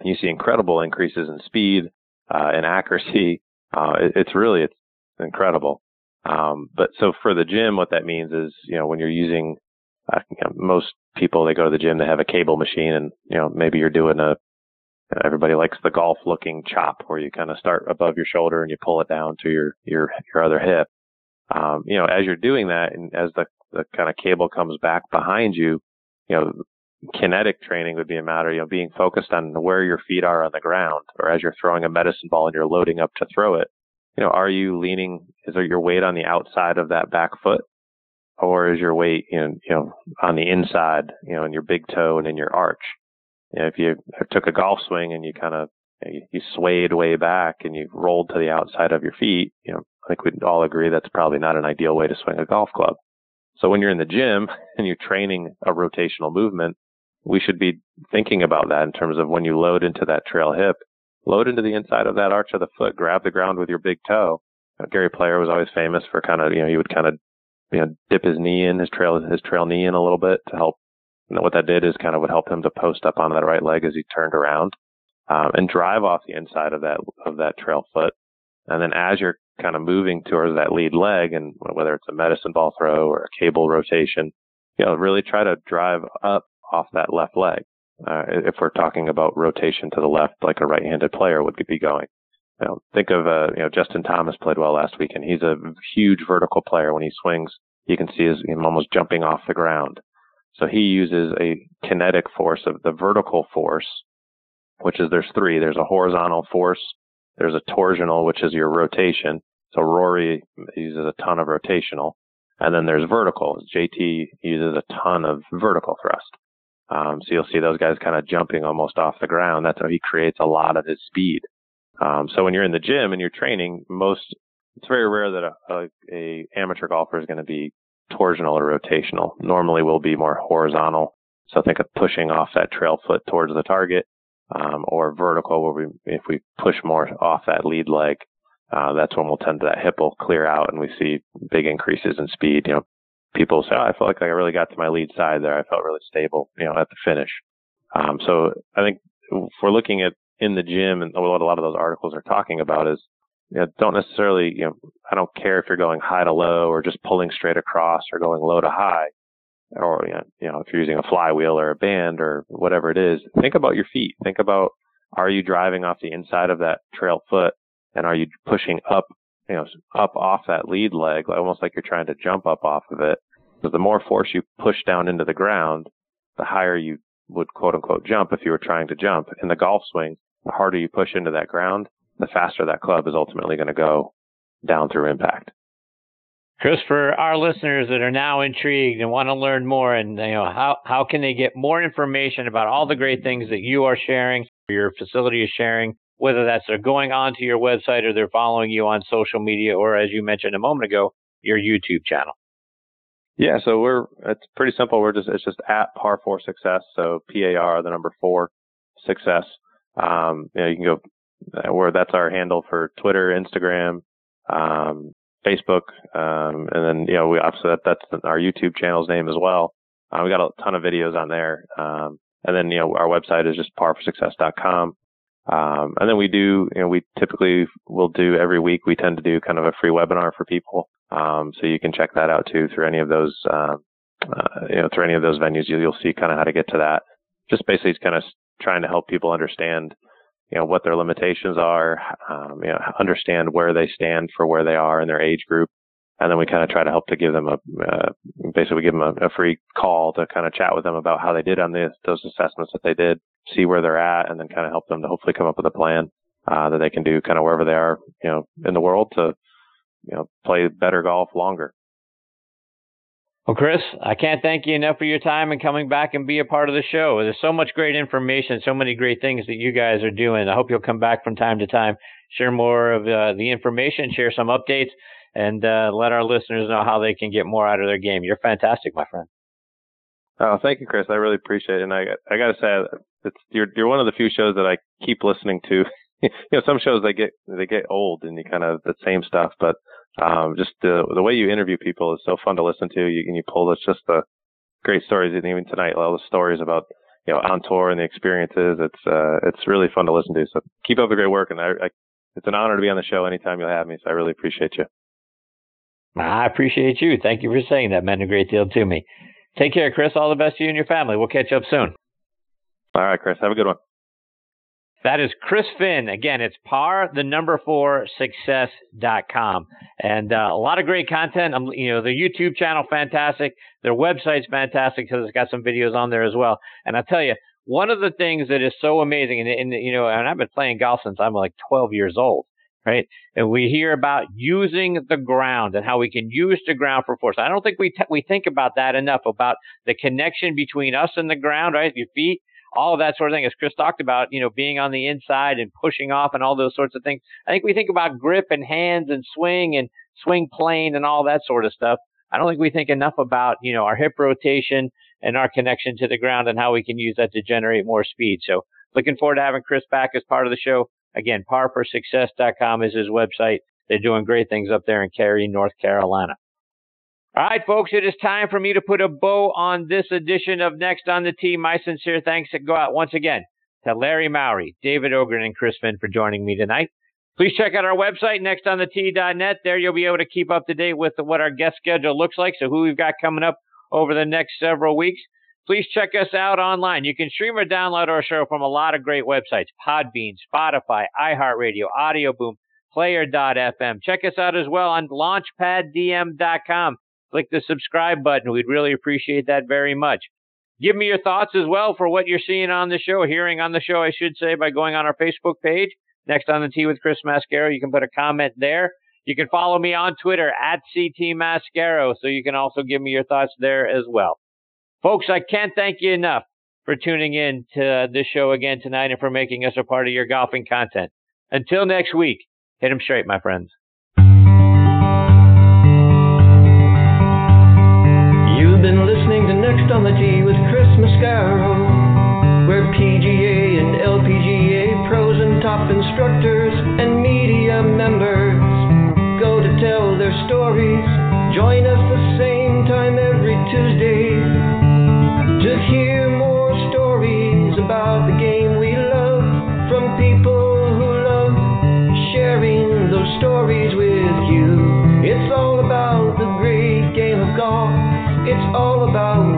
And you see incredible increases in speed uh, and accuracy. <laughs> Uh, it, it's really it's incredible. Um, but so for the gym, what that means is, you know, when you're using, uh, you know, most people, they go to the gym, they have a cable machine and, you know, maybe you're doing a, everybody likes the golf looking chop where you kind of start above your shoulder and you pull it down to your, your, your other hip. Um, you know, as you're doing that and as the, the kind of cable comes back behind you, you know, kinetic training would be a matter, you know, being focused on where your feet are on the ground or as you're throwing a medicine ball and you're loading up to throw it you know, are you leaning, is there your weight on the outside of that back foot? Or is your weight, you know, you know, on the inside, you know, in your big toe and in your arch? You know, if you took a golf swing and you kind of, you swayed way back and you rolled to the outside of your feet, you know, I think we'd all agree that's probably not an ideal way to swing a golf club. So when you're in the gym <laughs> and you're training a rotational movement, we should be thinking about that in terms of when you load into that trail hip, load into the inside of that arch of the foot, grab the ground with your big toe. Gary Player was always famous for kind of, you know, he would kind of, you know, dip his knee in, his trail, his trail knee in a little bit to help. And what that did is kind of would help him to post up on that right leg as he turned around, um, and drive off the inside of that, of that trail foot. And then as you're kind of moving towards that lead leg and whether it's a medicine ball throw or a cable rotation, you know, really try to drive up off that left leg uh, if we're talking about rotation to the left, like a right-handed player would be going. Think of uh, you know Justin Thomas played well last week, and he's a huge vertical player. When he swings, you can see his, him almost jumping off the ground. So he uses a kinetic force of the vertical force, which is there's three. There's a horizontal force. There's a torsional, which is your rotation. So Rory uses a ton of rotational. And then there's vertical. JT uses a ton of vertical thrust. Um, so you'll see those guys kind of jumping almost off the ground. That's how he creates a lot of his speed. Um, so when you're in the gym and you're training, most it's very rare that a, a, a amateur golfer is going to be torsional or rotational. Normally, we'll be more horizontal. So think of pushing off that trail foot towards the target, um, or vertical, where we if we push more off that lead leg, uh, that's when we'll tend to that hip will clear out and we see big increases in speed. You know, people say, oh, I felt like I really got to my lead side there. I felt really stable, you know, at the finish. Um, so I think if we're looking at in the gym and what a lot of those articles are talking about is, you know, don't necessarily, you know, I don't care if you're going high to low or just pulling straight across or going low to high or, you know, if you're using a flywheel or a band or whatever it is, think about your feet. Think about, are you driving off the inside of that trail foot and are you pushing up, you know, up off that lead leg, almost like you're trying to jump up off of it? Because the more force you push down into the ground, the higher you would quote unquote jump if you were trying to jump. In the golf swing, the harder you push into that ground, the faster that club is ultimately going to go down through impact. Chris, for our listeners that are now intrigued and want to learn more, and you know how how can they get more information about all the great things that you are sharing, your facility is sharing, whether that's they're going onto your website or they're following you on social media, or as you mentioned a moment ago, your YouTube channel. Yeah, so we're it's pretty simple. We're just it's just at par four success. So P A R the number four success. Um, you know, you can go uh, where that's our handle for Twitter, Instagram, um, Facebook, um, and then you know we obviously that, that's our YouTube channel's name as well. Uh, we got a ton of videos on there, um, and then you know our website is just parforsuccess.com. Um, and then we do, you know, we typically will do every week. We tend to do kind of a free webinar for people, um, so you can check that out too through any of those, uh, uh, you know, through any of those venues. You'll, you'll see kind of how to get to that. Just basically, kind of trying to help people understand you know what their limitations are, um, you know, understand where they stand for where they are in their age group, and then we kind of try to help to give them a uh, basically we give them a, a, free call to kind of chat with them about how they did on the, those assessments that they did, see where they're at, and then kind of help them to hopefully come up with a plan uh, that they can do kind of wherever they are, you know, in the world to you know play better golf longer. Well, Chris, I can't thank you enough for your time and coming back and be a part of the show. There's so much great information, so many great things that you guys are doing. I hope you'll come back from time to time, share more of uh, the information, share some updates, and uh, let our listeners know how they can get more out of their game. You're fantastic, my friend. Oh, thank you, Chris. I really appreciate it. And I, I got to say, it's you're you're one of the few shows that I keep listening to. <laughs> you know, some shows they get they get old and you kind of the same stuff, but um, just the the way you interview people is so fun to listen to. You and you pull it's just the great stories. And even tonight, all the stories about you know on tour and the experiences. It's uh, it's really fun to listen to. So keep up the great work, and I, I, it's an honor to be on the show anytime you'll have me. So I really appreciate you. I appreciate you. Thank you for saying that. Meant a great deal to me. Take care, Chris. All the best to you and your family. We'll catch up soon. All right, Chris. Have a good one. That is Chris Finn. Again, it's par the number four success.com. And uh, a lot of great content. Um, you know, the YouTube channel, fantastic. Their website's fantastic because it's got some videos on there as well. And I tell you, one of the things that is so amazing, and, and you know, and I've been playing golf since I'm like 12 years old, right? And we hear about using the ground and how we can use the ground for force. I don't think we t- we think about that enough about the connection between us and the ground, right? Your feet all of that sort of thing, as Chris talked about, you know, being on the inside and pushing off and all those sorts of things. I think we think about grip and hands and swing and swing plane and all that sort of stuff. I don't think we think enough about, you know, our hip rotation and our connection to the ground and how we can use that to generate more speed. So looking forward to having Chris back as part of the show. Again, parforsuccess.com is his website. They're doing great things up there in Cary, North Carolina. All right, folks, it is time for me to put a bow on this edition of Next on the Tee. My sincere thanks go out once again to Larry Mowry, David Ogrin, and Chris Finn for joining me tonight. Please check out our website, nextonthetee.net. There you'll be able to keep up to date with what our guest schedule looks like, so who we've got coming up over the next several weeks. Please check us out online. You can stream or download our show from a lot of great websites Podbean, Spotify, iHeartRadio, Audioboom, Player.fm. Check us out as well on LaunchpadDM.com click the subscribe button. We'd really appreciate that very much. Give me your thoughts as well for what you're seeing on the show, hearing on the show, I should say, by going on our Facebook page. Next on the Tee with Chris Mascaro. You can put a comment there. You can follow me on Twitter at CT Mascaro, so you can also give me your thoughts there as well. Folks, I can't thank you enough for tuning in to this show again tonight and for making us a part of your golfing content. Until next week, hit 'em straight, my friends. all about